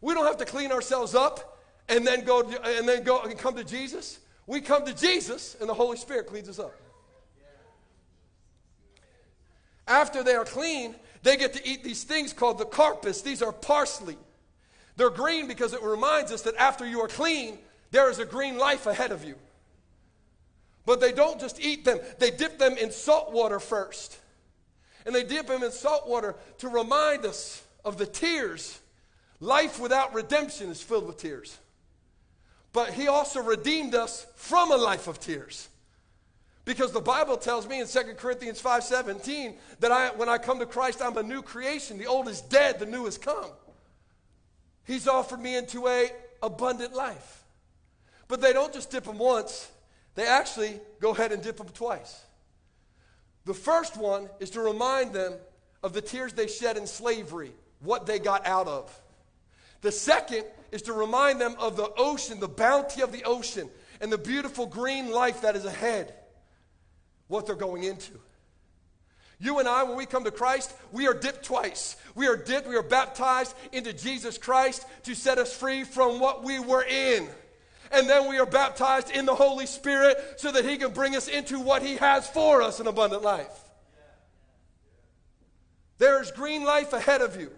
Speaker 2: We don't have to clean ourselves up and then go and then go and come to Jesus. We come to Jesus and the Holy Spirit cleans us up. After they are clean, they get to eat these things called the karpas. These are parsley. They're green because it reminds us that after you are clean, there is a green life ahead of you. But they don't just eat them, they dip them in salt water first. And they dip them in salt water to remind us of the tears. Life without redemption is filled with tears. But He also redeemed us from a life of tears. Because the Bible tells me in 2 Corinthians 5:17 that I, when I come to Christ, I'm a new creation. The old is dead, the new has come. He's offered me into a abundant life. But they don't just dip them once, they actually go ahead and dip them twice. The first one is to remind them of the tears they shed in slavery, what they got out of. The second is to remind them of the ocean, the bounty of the ocean, and the beautiful green life that is ahead, what they're going into. You and I, when we come to Christ, we are dipped twice. We are dipped, we are baptized into Jesus Christ to set us free from what we were in. And then we are baptized in the Holy Spirit so that He can bring us into what He has for us an abundant life. There's green life ahead of you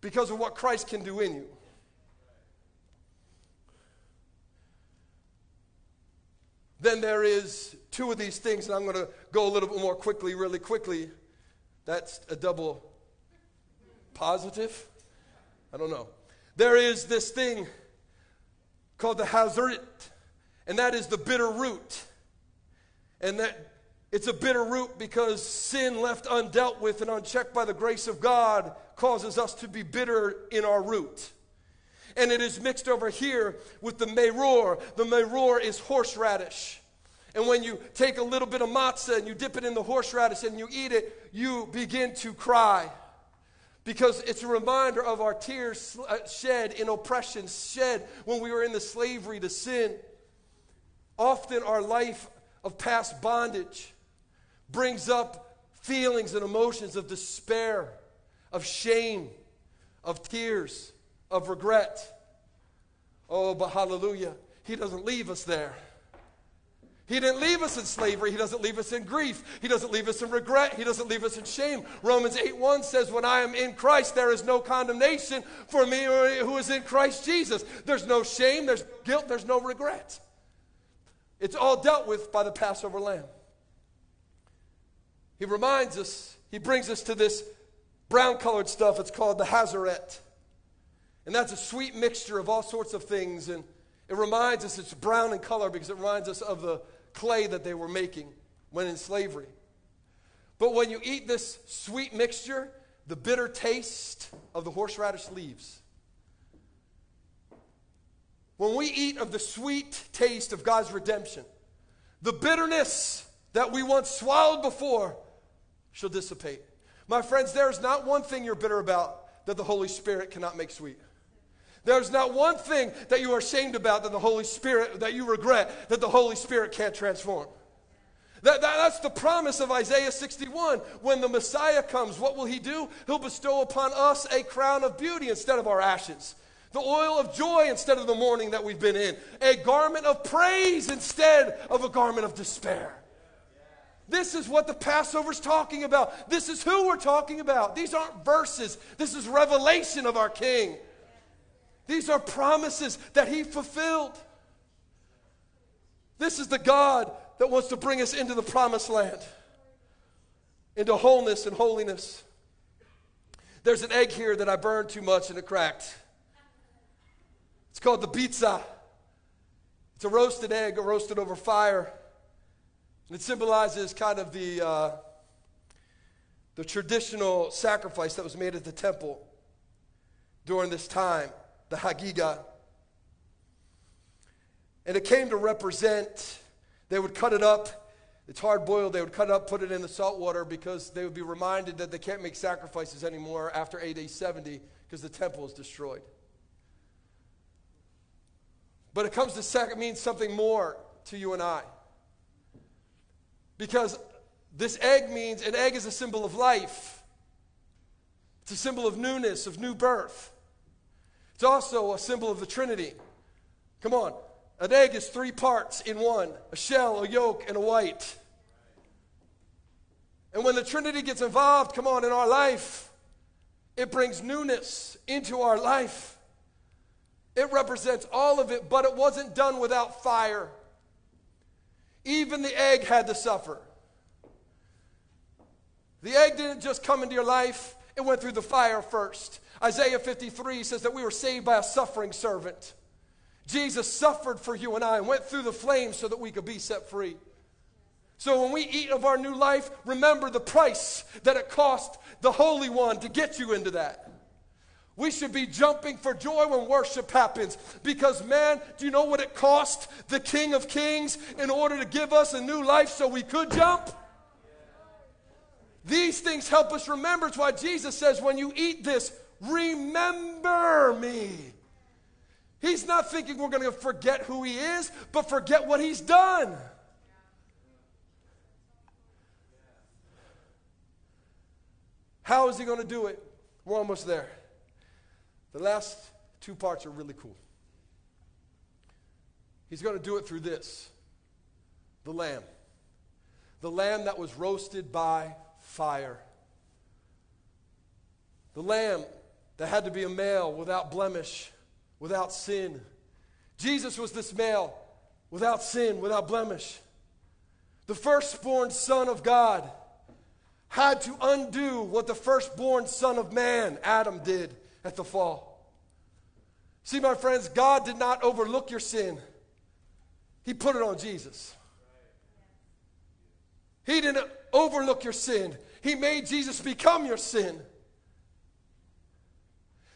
Speaker 2: because of what Christ can do in you. Then there is two of these things, and I'm going to go a little bit more quickly, really quickly. That's a double positive. I don't know. There is this thing called the Hazaret, and that is the bitter root. And that it's a bitter root because sin left undealt with and unchecked by the grace of God causes us to be bitter in our root. And it is mixed over here with the meror. The meror is horseradish. And when you take a little bit of matzah and you dip it in the horseradish and you eat it, you begin to cry. Because it's a reminder of our tears uh, shed in oppression, shed when we were in the slavery to sin. Often our life of past bondage brings up feelings and emotions of despair, of shame, of tears, of regret. Oh, but hallelujah, He doesn't leave us there. He didn't leave us in slavery. He doesn't leave us in grief. He doesn't leave us in regret. He doesn't leave us in shame. Romans 8 1 says, When I am in Christ, there is no condemnation for me who is in Christ Jesus. There's no shame, there's guilt, there's no regret. It's all dealt with by the Passover lamb. He reminds us, he brings us to this brown colored stuff. It's called the Hazaret. And that's a sweet mixture of all sorts of things. And it reminds us it's brown in color because it reminds us of the clay that they were making when in slavery. But when you eat this sweet mixture, the bitter taste of the horseradish leaves. When we eat of the sweet taste of God's redemption, the bitterness that we once swallowed before shall dissipate. My friends, there is not one thing you're bitter about that the Holy Spirit cannot make sweet. There's not one thing that you are ashamed about that the Holy Spirit, that you regret, that the Holy Spirit can't transform. That, that, that's the promise of Isaiah 61. When the Messiah comes, what will he do? He'll bestow upon us a crown of beauty instead of our ashes, the oil of joy instead of the mourning that we've been in, a garment of praise instead of a garment of despair. This is what the Passover's talking about. This is who we're talking about. These aren't verses, this is revelation of our King. These are promises that He fulfilled. This is the God that wants to bring us into the promised land, into wholeness and holiness. There's an egg here that I burned too much and it cracked. It's called the beitzah. It's a roasted egg, roasted over fire. And It symbolizes kind of the, uh, the traditional sacrifice that was made at the temple during this time, the Hagiga. And it came to represent, they would cut it up. It's hard boiled. They would cut it up, put it in the salt water because they would be reminded that they can't make sacrifices anymore after AD 70 because the temple is destroyed. But it comes to means something more to you and I. Because this egg means an egg is a symbol of life, it's a symbol of newness, of new birth. It's also a symbol of the Trinity. Come on. An egg is three parts in one a shell, a yolk, and a white. And when the Trinity gets involved, come on, in our life, it brings newness into our life. It represents all of it, but it wasn't done without fire. Even the egg had to suffer. The egg didn't just come into your life, it went through the fire first. Isaiah 53 says that we were saved by a suffering servant. Jesus suffered for you and I and went through the flames so that we could be set free. So when we eat of our new life, remember the price that it cost the Holy One to get you into that. We should be jumping for joy when worship happens. Because, man, do you know what it cost the King of Kings in order to give us a new life so we could jump? These things help us remember. It's why Jesus says, when you eat this, remember me. He's not thinking we're going to forget who he is, but forget what he's done. How is he going to do it? We're almost there. The last two parts are really cool. He's going to do it through this the lamb. The lamb that was roasted by fire. The lamb that had to be a male without blemish, without sin. Jesus was this male without sin, without blemish. The firstborn Son of God had to undo what the firstborn Son of Man, Adam, did at the fall. See, my friends, God did not overlook your sin, He put it on Jesus. He didn't overlook your sin, He made Jesus become your sin.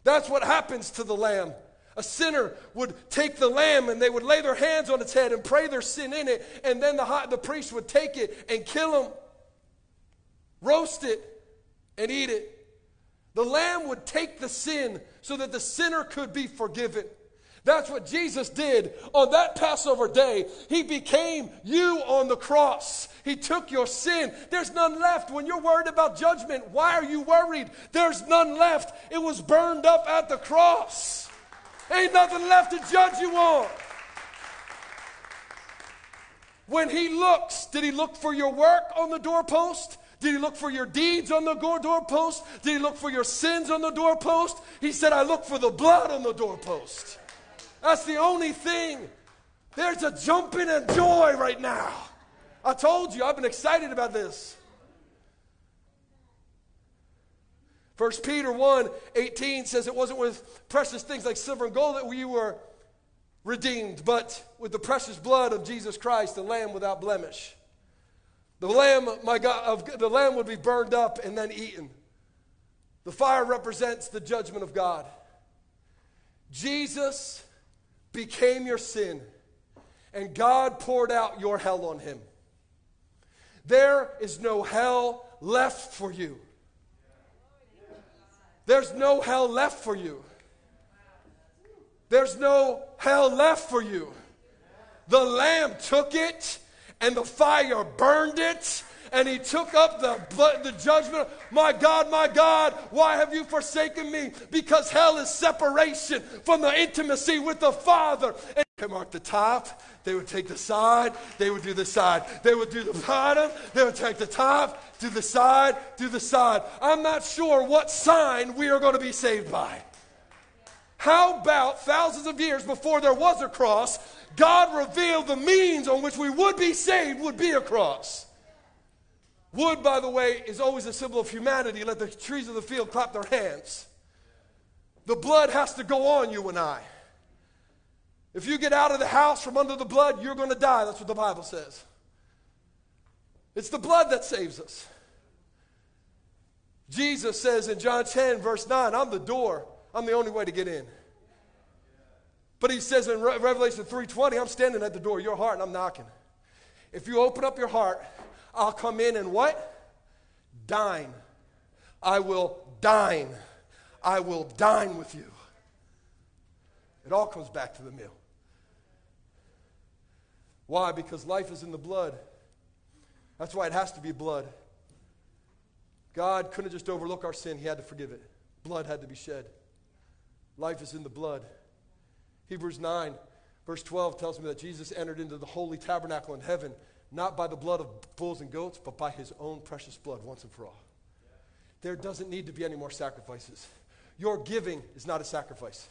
Speaker 2: That's what happens to the lamb. A sinner would take the lamb and they would lay their hands on its head and pray their sin in it, and then the, the priest would take it and kill him, roast it, and eat it. The lamb would take the sin so that the sinner could be forgiven. That's what Jesus did on that Passover day. He became you on the cross. He took your sin. There's none left. When you're worried about judgment, why are you worried? There's none left. It was burned up at the cross. Ain't nothing left to judge you on. When he looks, did he look for your work on the doorpost? Did he look for your deeds on the doorpost? Did he look for your sins on the doorpost? He said, I look for the blood on the doorpost. That's the only thing. There's a jumping and joy right now. I told you, I've been excited about this. 1 Peter 1 18 says it wasn't with precious things like silver and gold that we were redeemed, but with the precious blood of Jesus Christ, the Lamb without blemish. The lamb, my God, of, the lamb would be burned up and then eaten. The fire represents the judgment of God. Jesus became your sin, and God poured out your hell on him. There is no hell left for you. There's no hell left for you. There's no hell left for you. The Lamb took it and the fire burned it and he took up the, the judgment. My God, my God, why have you forsaken me? Because hell is separation from the intimacy with the Father. And they mark the top, they would take the side, they would do the side. They would do the bottom, they would take the top, do the side, do the side. I'm not sure what sign we are going to be saved by. How about thousands of years before there was a cross, God revealed the means on which we would be saved would be a cross. Wood, by the way, is always a symbol of humanity. Let the trees of the field clap their hands. The blood has to go on you and I. If you get out of the house from under the blood, you're going to die. That's what the Bible says. It's the blood that saves us. Jesus says in John 10, verse 9, I'm the door. I'm the only way to get in. But he says in Re- Revelation 3:20, I'm standing at the door of your heart and I'm knocking. If you open up your heart, I'll come in and what? Dine. I will dine. I will dine with you. It all comes back to the meal. Why? Because life is in the blood. That's why it has to be blood. God couldn't just overlook our sin, He had to forgive it. Blood had to be shed. Life is in the blood. Hebrews 9, verse 12 tells me that Jesus entered into the holy tabernacle in heaven, not by the blood of bulls and goats, but by his own precious blood once and for all. There doesn't need to be any more sacrifices. Your giving is not a sacrifice.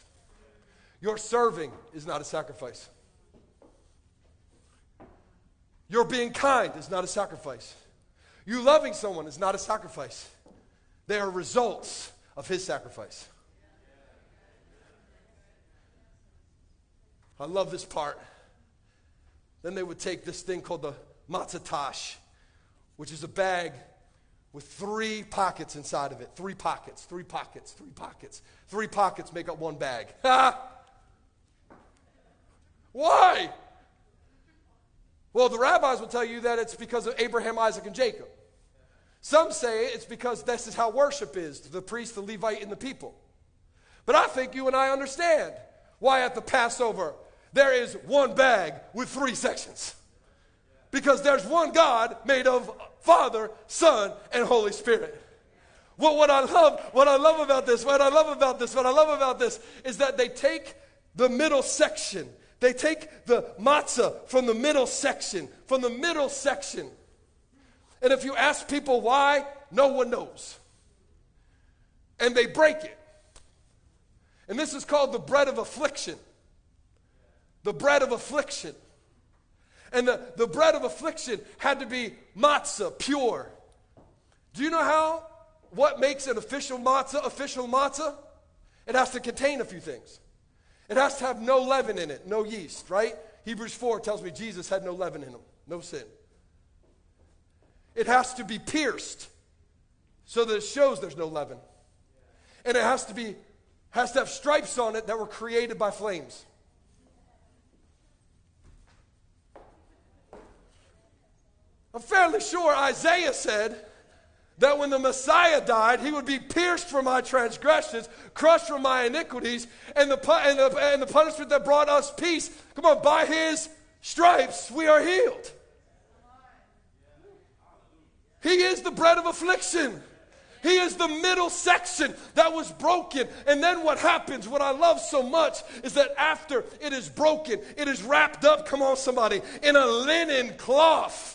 Speaker 2: Your serving is not a sacrifice. Your being kind is not a sacrifice. You loving someone is not a sacrifice. They are results of his sacrifice. I love this part. Then they would take this thing called the matzah tash, which is a bag with three pockets inside of it. Three pockets, three pockets, three pockets. Three pockets make up one bag. Why? Well, the rabbis will tell you that it's because of Abraham, Isaac, and Jacob. Some say it's because this is how worship is the priest, the Levite, and the people. But I think you and I understand why at the Passover there is one bag with three sections. Because there's one God made of Father, Son, and Holy Spirit. Well, what I love, what I love about this, what I love about this, what I love about this is that they take the middle section. They take the matzah from the middle section, from the middle section. And if you ask people why, no one knows. And they break it. And this is called the bread of affliction. The bread of affliction. And the, the bread of affliction had to be matzah, pure. Do you know how, what makes an official matzah official matzah? It has to contain a few things. It has to have no leaven in it, no yeast, right? Hebrews 4 tells me Jesus had no leaven in him, no sin. It has to be pierced so that it shows there's no leaven. And it has to be has to have stripes on it that were created by flames. I'm fairly sure Isaiah said that when the Messiah died, he would be pierced for my transgressions, crushed for my iniquities, and the, and the, and the punishment that brought us peace. Come on, by his stripes we are healed. He is the bread of affliction. He is the middle section that was broken. And then what happens, what I love so much, is that after it is broken, it is wrapped up, come on, somebody, in a linen cloth.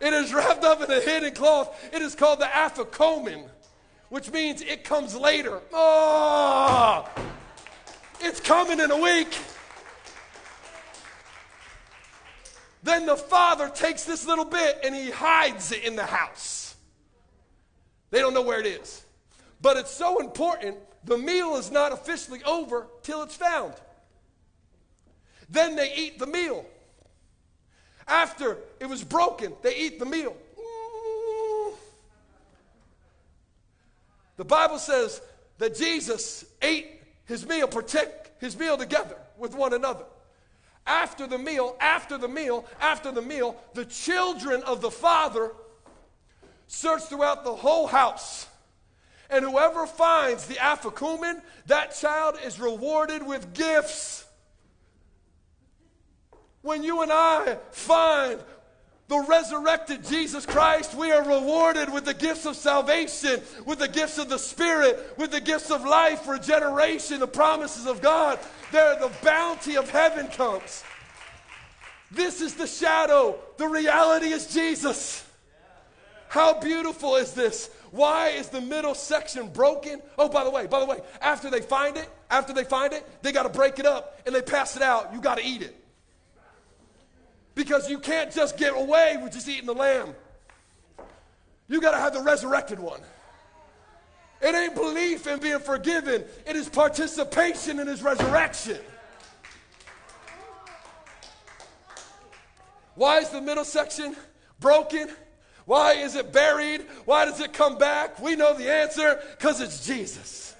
Speaker 2: It is wrapped up in a hidden cloth. It is called the afikomen, which means it comes later. Oh, it's coming in a week. Then the father takes this little bit and he hides it in the house. They don't know where it is. But it's so important, the meal is not officially over till it's found. Then they eat the meal. After it was broken, they eat the meal. The Bible says that Jesus ate his meal, protect his meal together with one another. After the meal, after the meal, after the meal, the children of the Father Search throughout the whole house. And whoever finds the afikomen, that child is rewarded with gifts. When you and I find the resurrected Jesus Christ, we are rewarded with the gifts of salvation, with the gifts of the Spirit, with the gifts of life, regeneration, the promises of God. There, the bounty of heaven comes. This is the shadow. The reality is Jesus. How beautiful is this? Why is the middle section broken? Oh, by the way, by the way, after they find it, after they find it, they got to break it up and they pass it out. You got to eat it. Because you can't just get away with just eating the lamb. You got to have the resurrected one. It ain't belief in being forgiven, it is participation in his resurrection. Why is the middle section broken? Why is it buried? Why does it come back? We know the answer because it's Jesus.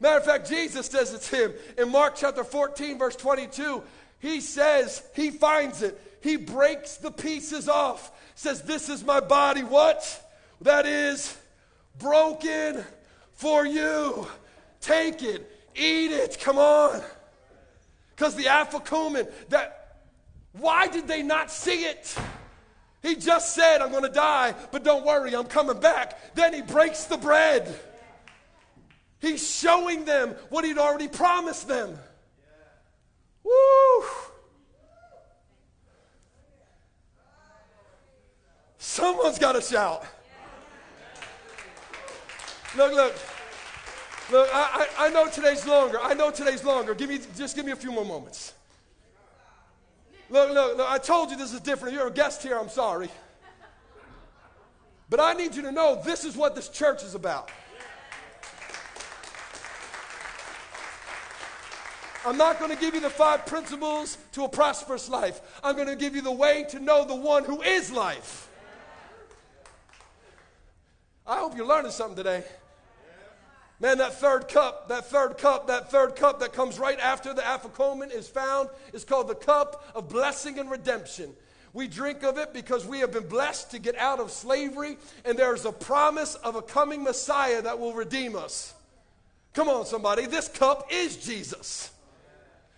Speaker 2: Matter of fact, Jesus says it's him. In Mark chapter 14, verse 22, he says he finds it. He breaks the pieces off. Says, This is my body. What? That is broken for you. Take it, eat it. Come on. Because the afikomen, that why did they not see it? He just said, I'm going to die, but don't worry, I'm coming back. Then he breaks the bread. He's showing them what he'd already promised them. Woo! Someone's got to shout. Look, look. Look, I, I, I know today's longer. I know today's longer. Give me, just give me a few more moments. Look, look, look, I told you this is different. You're a guest here, I'm sorry. But I need you to know this is what this church is about. I'm not going to give you the five principles to a prosperous life. I'm going to give you the way to know the one who is life. I hope you're learning something today. Man, that third cup, that third cup, that third cup that comes right after the afikomen is found is called the cup of blessing and redemption. We drink of it because we have been blessed to get out of slavery, and there's a promise of a coming Messiah that will redeem us. Come on, somebody. This cup is Jesus.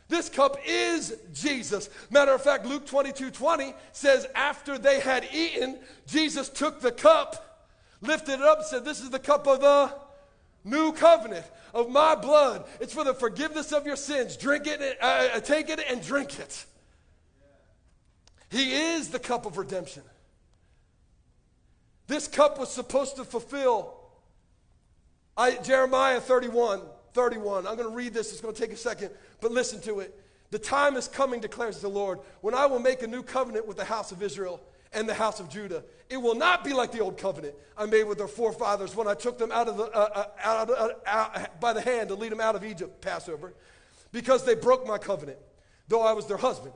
Speaker 2: This cup is Jesus. Matter of fact, Luke 22 20 says, after they had eaten, Jesus took the cup, lifted it up, said, This is the cup of the new covenant of my blood. It's for the forgiveness of your sins. Drink it, uh, uh, take it, and drink it. He is the cup of redemption. This cup was supposed to fulfill I, Jeremiah 31, 31. I'm going to read this. It's going to take a second, but listen to it. The time is coming, declares the Lord, when I will make a new covenant with the house of Israel and the house of Judah. It will not be like the old covenant I made with their forefathers when I took them out of the, uh, uh, out, uh, out by the hand to lead them out of Egypt, Passover, because they broke my covenant, though I was their husband.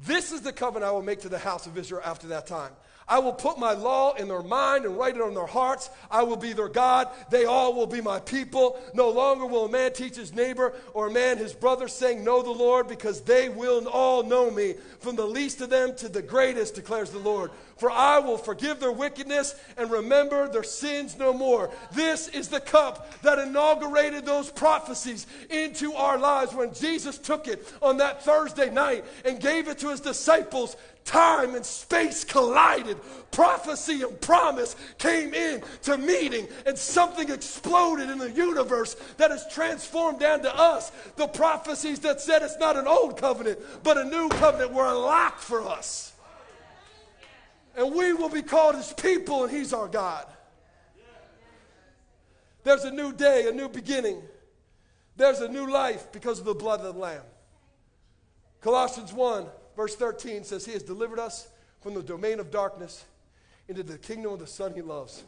Speaker 2: This is the covenant I will make to the house of Israel after that time. I will put my law in their mind and write it on their hearts. I will be their God. They all will be my people. No longer will a man teach his neighbor or a man his brother, saying, Know the Lord, because they will all know me, from the least of them to the greatest, declares the Lord. For I will forgive their wickedness and remember their sins no more. This is the cup that inaugurated those prophecies into our lives when Jesus took it on that Thursday night and gave it to his disciples time and space collided. Prophecy and promise came in to meeting, and something exploded in the universe that has transformed down to us. The prophecies that said it's not an old covenant, but a new covenant were unlocked for us. And we will be called his people, and he's our God. There's a new day, a new beginning. There's a new life because of the blood of the Lamb. Colossians 1 verse 13 says, He has delivered us from the domain of darkness into the kingdom of the Son He loves,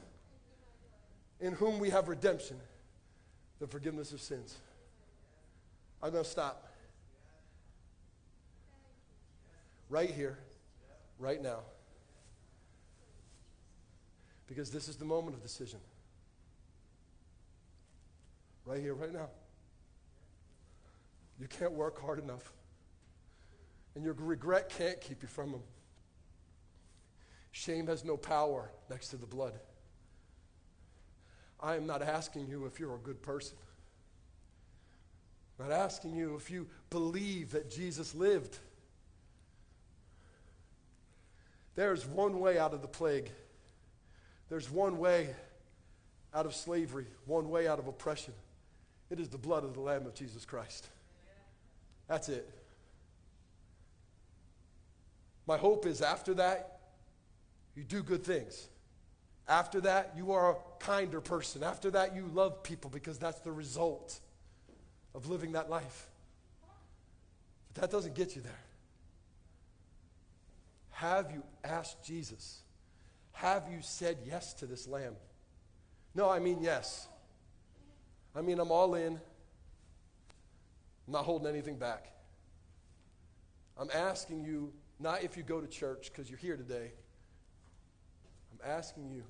Speaker 2: in whom we have redemption, the forgiveness of sins. I'm going to stop. Right here, right now. Because this is the moment of decision. Right here, right now. You can't work hard enough. And your regret can't keep you from Him. Shame has no power next to the blood. I am not asking you if you're a good person. I'm not asking you if you believe that Jesus lived. There's one way out of the plague. There's one way out of slavery, one way out of oppression. It is the blood of the Lamb of Jesus Christ. That's it. My hope is after that, you do good things. After that, you are a kinder person. After that, you love people because that's the result of living that life. But that doesn't get you there. Have you asked Jesus? Have you said yes to this lamb? No, I mean yes. I mean, I'm all in. I'm not holding anything back. I'm asking you not if you go to church because you're here today. I'm asking you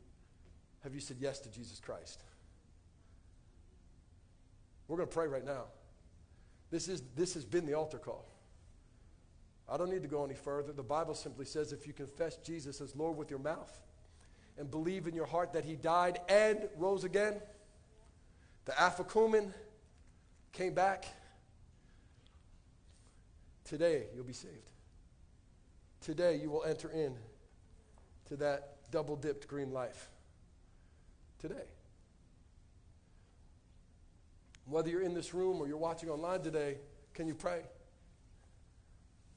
Speaker 2: have you said yes to Jesus Christ? We're going to pray right now. This, is, this has been the altar call. I don't need to go any further. The Bible simply says if you confess Jesus as Lord with your mouth and believe in your heart that he died and rose again, the Afikomen came back, today you'll be saved today you will enter in to that double dipped green life. Today. Whether you're in this room or you're watching online today, can you pray?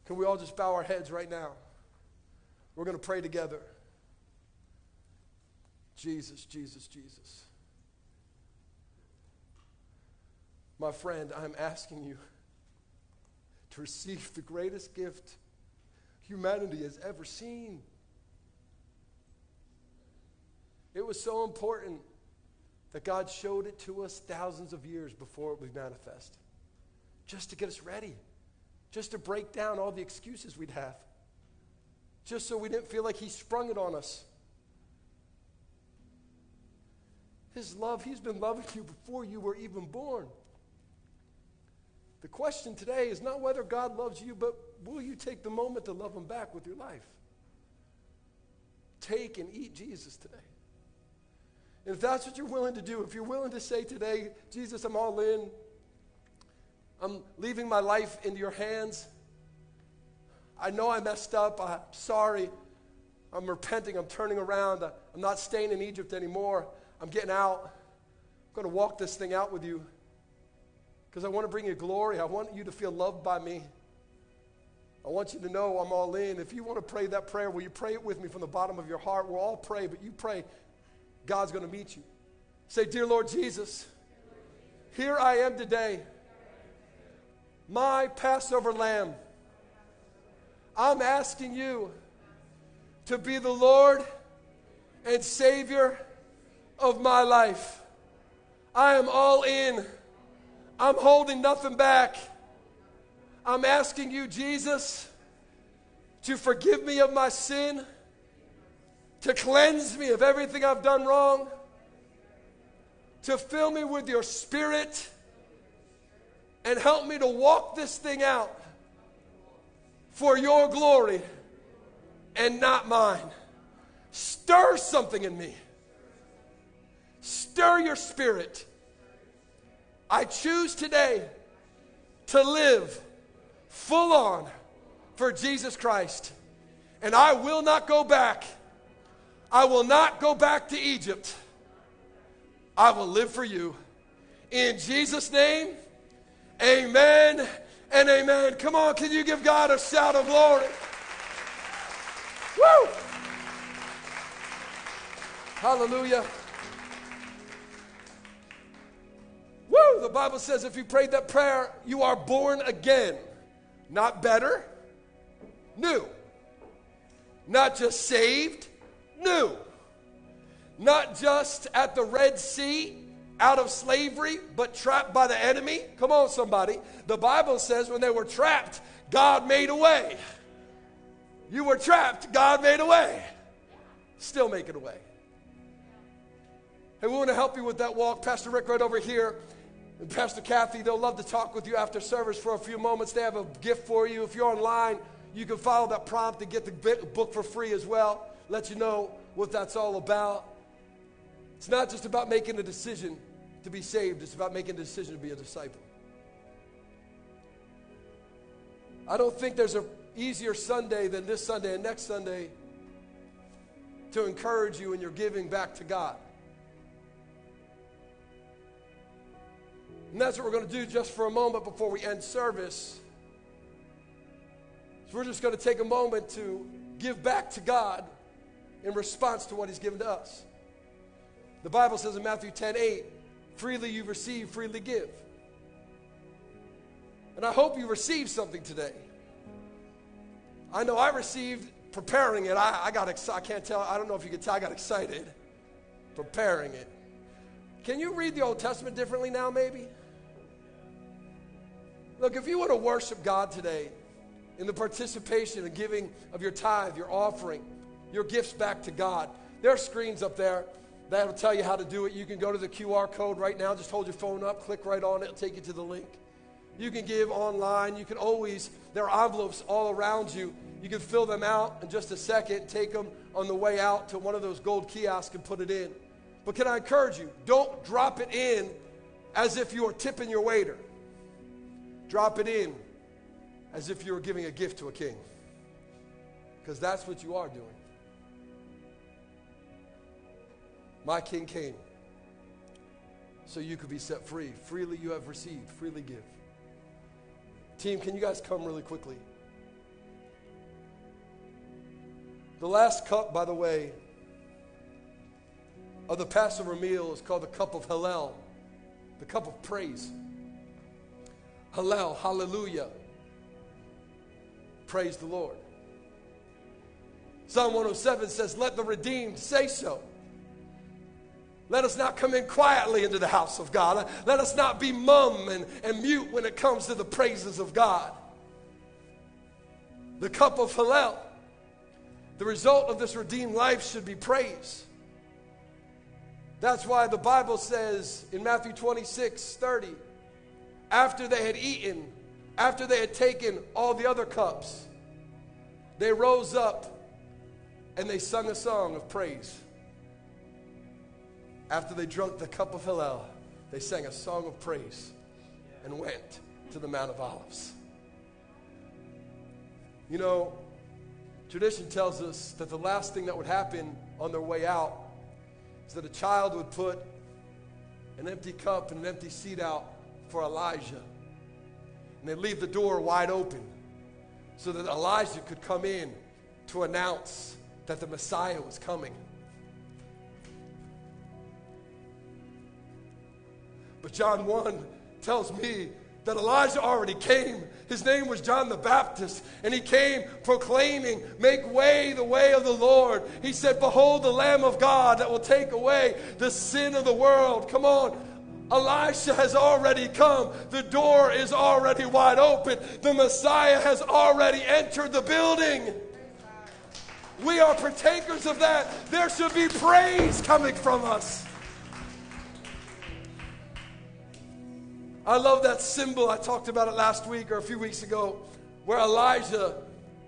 Speaker 2: Can we all just bow our heads right now? We're going to pray together. Jesus, Jesus, Jesus. My friend, I'm asking you to receive the greatest gift humanity has ever seen. It was so important that God showed it to us thousands of years before it was manifest, just to get us ready, just to break down all the excuses we'd have, just so we didn't feel like He sprung it on us. His love, He's been loving you before you were even born. The question today is not whether God loves you, but will you take the moment to love Him back with your life? Take and eat Jesus today. And if that's what you're willing to do, if you're willing to say today, Jesus, I'm all in, I'm leaving my life into your hands. I know I messed up. I'm sorry. I'm repenting. I'm turning around. I'm not staying in Egypt anymore. I'm getting out. I'm going to walk this thing out with you because I want to bring you glory. I want you to feel loved by me. I want you to know I'm all in. If you want to pray that prayer, will you pray it with me from the bottom of your heart? We'll all pray, but you pray, God's going to meet you. Say, Dear Lord Jesus, here I am today, my Passover lamb. I'm asking you to be the Lord and Savior of my life. I am all in. I'm holding nothing back. I'm asking you, Jesus, to forgive me of my sin, to cleanse me of everything I've done wrong, to fill me with your spirit, and help me to walk this thing out for your glory and not mine. Stir something in me. Stir your spirit. I choose today to live full on for Jesus Christ. And I will not go back. I will not go back to Egypt. I will live for you. In Jesus' name, amen and amen. Come on, can you give God a shout of glory? Woo! Hallelujah. Woo! The Bible says if you prayed that prayer, you are born again. Not better, new. Not just saved, new. Not just at the Red Sea, out of slavery, but trapped by the enemy. Come on, somebody. The Bible says when they were trapped, God made a way. You were trapped, God made a way. Still making a way. Hey, we want to help you with that walk. Pastor Rick, right over here, Pastor Kathy, they'll love to talk with you after service for a few moments. They have a gift for you. If you're online, you can follow that prompt and get the book for free as well. Let you know what that's all about. It's not just about making a decision to be saved, it's about making a decision to be a disciple. I don't think there's an easier Sunday than this Sunday and next Sunday to encourage you in your giving back to God. And that's what we're going to do just for a moment before we end service. So we're just going to take a moment to give back to God in response to what He's given to us. The Bible says in Matthew 10 8, freely you receive, freely give. And I hope you received something today. I know I received preparing it. I, I got excited. I can't tell. I don't know if you can tell. I got excited preparing it. Can you read the Old Testament differently now, maybe? Look, if you want to worship God today in the participation and giving of your tithe, your offering, your gifts back to God, there are screens up there that'll tell you how to do it. You can go to the QR code right now, just hold your phone up, click right on it, it'll take you to the link. You can give online. You can always, there are envelopes all around you. You can fill them out in just a second, take them on the way out to one of those gold kiosks and put it in. But can I encourage you? Don't drop it in as if you are tipping your waiter. Drop it in as if you were giving a gift to a king. Because that's what you are doing. My king came so you could be set free. Freely you have received, freely give. Team, can you guys come really quickly? The last cup, by the way, of the Passover meal is called the cup of Hallel, the cup of praise. Hallel, hallelujah. Praise the Lord. Psalm 107 says, Let the redeemed say so. Let us not come in quietly into the house of God. Let us not be mum and, and mute when it comes to the praises of God. The cup of Hallel. The result of this redeemed life should be praise. That's why the Bible says in Matthew 26 30, after they had eaten, after they had taken all the other cups, they rose up and they sung a song of praise. After they drank the cup of Hallel, they sang a song of praise and went to the Mount of Olives. You know, tradition tells us that the last thing that would happen on their way out is that a child would put an empty cup and an empty seat out for Elijah. And they'd leave the door wide open so that Elijah could come in to announce that the Messiah was coming. But John 1 tells me that Elijah already came. His name was John the Baptist, and he came proclaiming, Make way the way of the Lord. He said, Behold the Lamb of God that will take away the sin of the world. Come on. Elisha has already come. The door is already wide open. The Messiah has already entered the building. We are partakers of that. There should be praise coming from us. I love that symbol. I talked about it last week or a few weeks ago, where Elijah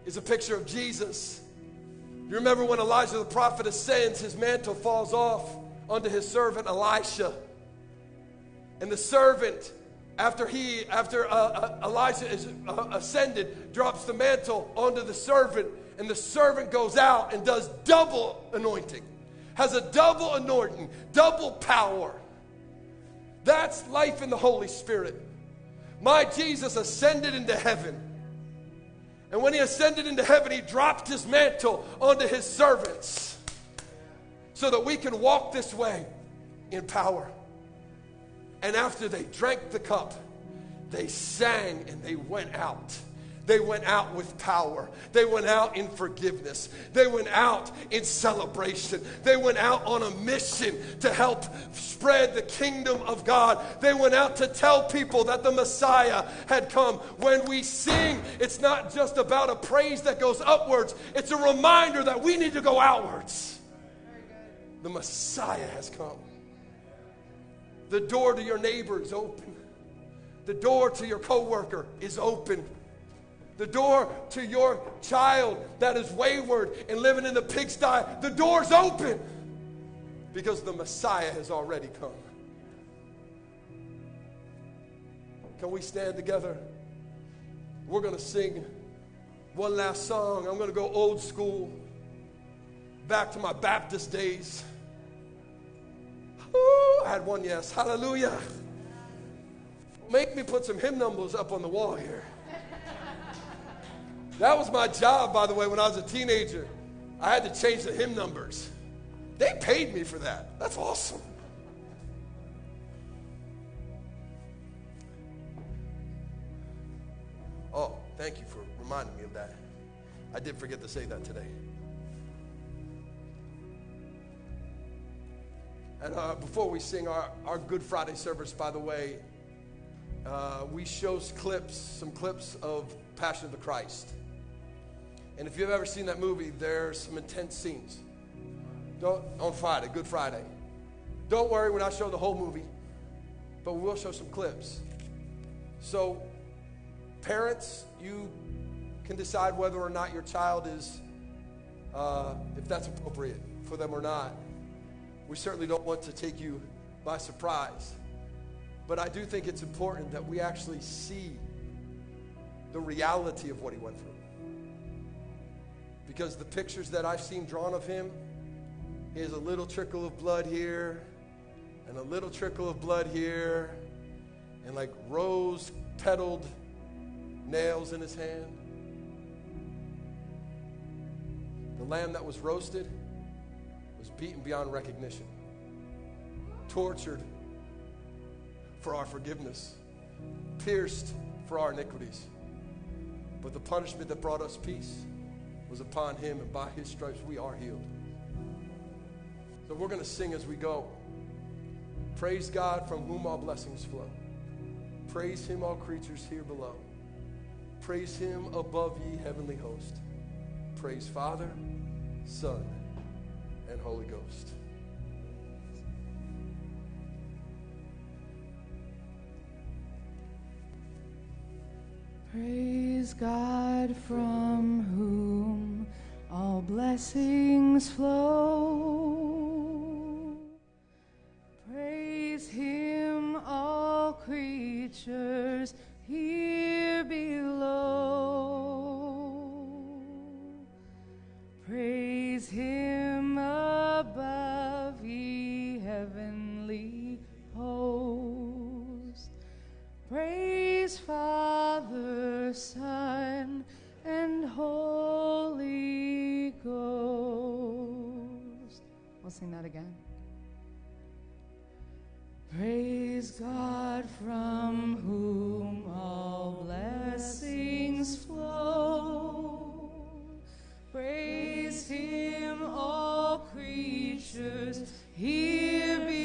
Speaker 2: is a picture of Jesus. You remember when Elijah the prophet ascends, his mantle falls off onto his servant Elisha. And the servant, after he, after uh, uh, Elijah is uh, ascended, drops the mantle onto the servant, and the servant goes out and does double anointing, has a double anointing, double power. That's life in the Holy Spirit. My Jesus ascended into heaven. And when he ascended into heaven, he dropped his mantle onto his servants so that we can walk this way in power. And after they drank the cup, they sang and they went out. They went out with power. They went out in forgiveness. They went out in celebration. They went out on a mission to help spread the kingdom of God. They went out to tell people that the Messiah had come. When we sing, it's not just about a praise that goes upwards, it's a reminder that we need to go outwards. The Messiah has come. The door to your neighbor is open. The door to your coworker is open the door to your child that is wayward and living in the pigsty, the door's open because the Messiah has already come. Can we stand together? We're going to sing one last song. I'm going to go old school, back to my Baptist days. Ooh, I had one yes. Hallelujah. Make me put some hymn numbers up on the wall here. That was my job, by the way, when I was a teenager. I had to change the hymn numbers. They paid me for that. That's awesome. Oh, thank you for reminding me of that. I did forget to say that today. And uh, before we sing our, our Good Friday service, by the way, uh, we show clips, some clips of Passion of the Christ. And if you've ever seen that movie, there's some intense scenes. Don't, on Friday, Good Friday. Don't worry, we're not showing the whole movie, but we will show some clips. So, parents, you can decide whether or not your child is, uh, if that's appropriate for them or not. We certainly don't want to take you by surprise. But I do think it's important that we actually see the reality of what he went through because the pictures that I've seen drawn of him is a little trickle of blood here and a little trickle of blood here and like rose petaled nails in his hand. The lamb that was roasted beaten beyond recognition, tortured for our forgiveness, pierced for our iniquities. But the punishment that brought us peace was upon him, and by his stripes we are healed. So we're going to sing as we go. Praise God from whom all blessings flow. Praise him, all creatures here below. Praise him above ye heavenly host. Praise Father, Son, and Holy Ghost.
Speaker 3: Praise God from whom all blessings flow. Praise Him, all creatures here below. Praise Him above, ye heavenly hosts. Praise Father, Son, and Holy Ghost. We'll sing that again. Praise God from whom all blessings flow.
Speaker 1: sisters, hear me.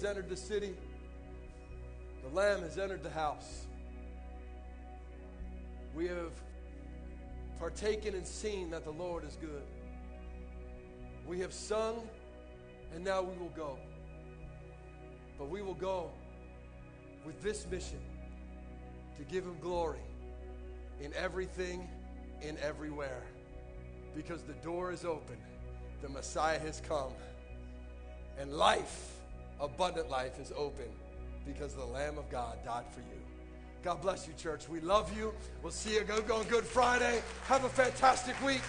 Speaker 1: Has entered the city. The lamb has entered the house. We have partaken and seen that the Lord is good. We have sung, and now we will go. But we will go with this mission to give him glory in everything, in everywhere. Because the door is open, the Messiah has come, and life, abundant life, is open because the Lamb of God died for you. God bless you, church. We love you. We'll see you go on Good Friday. Have a fantastic week.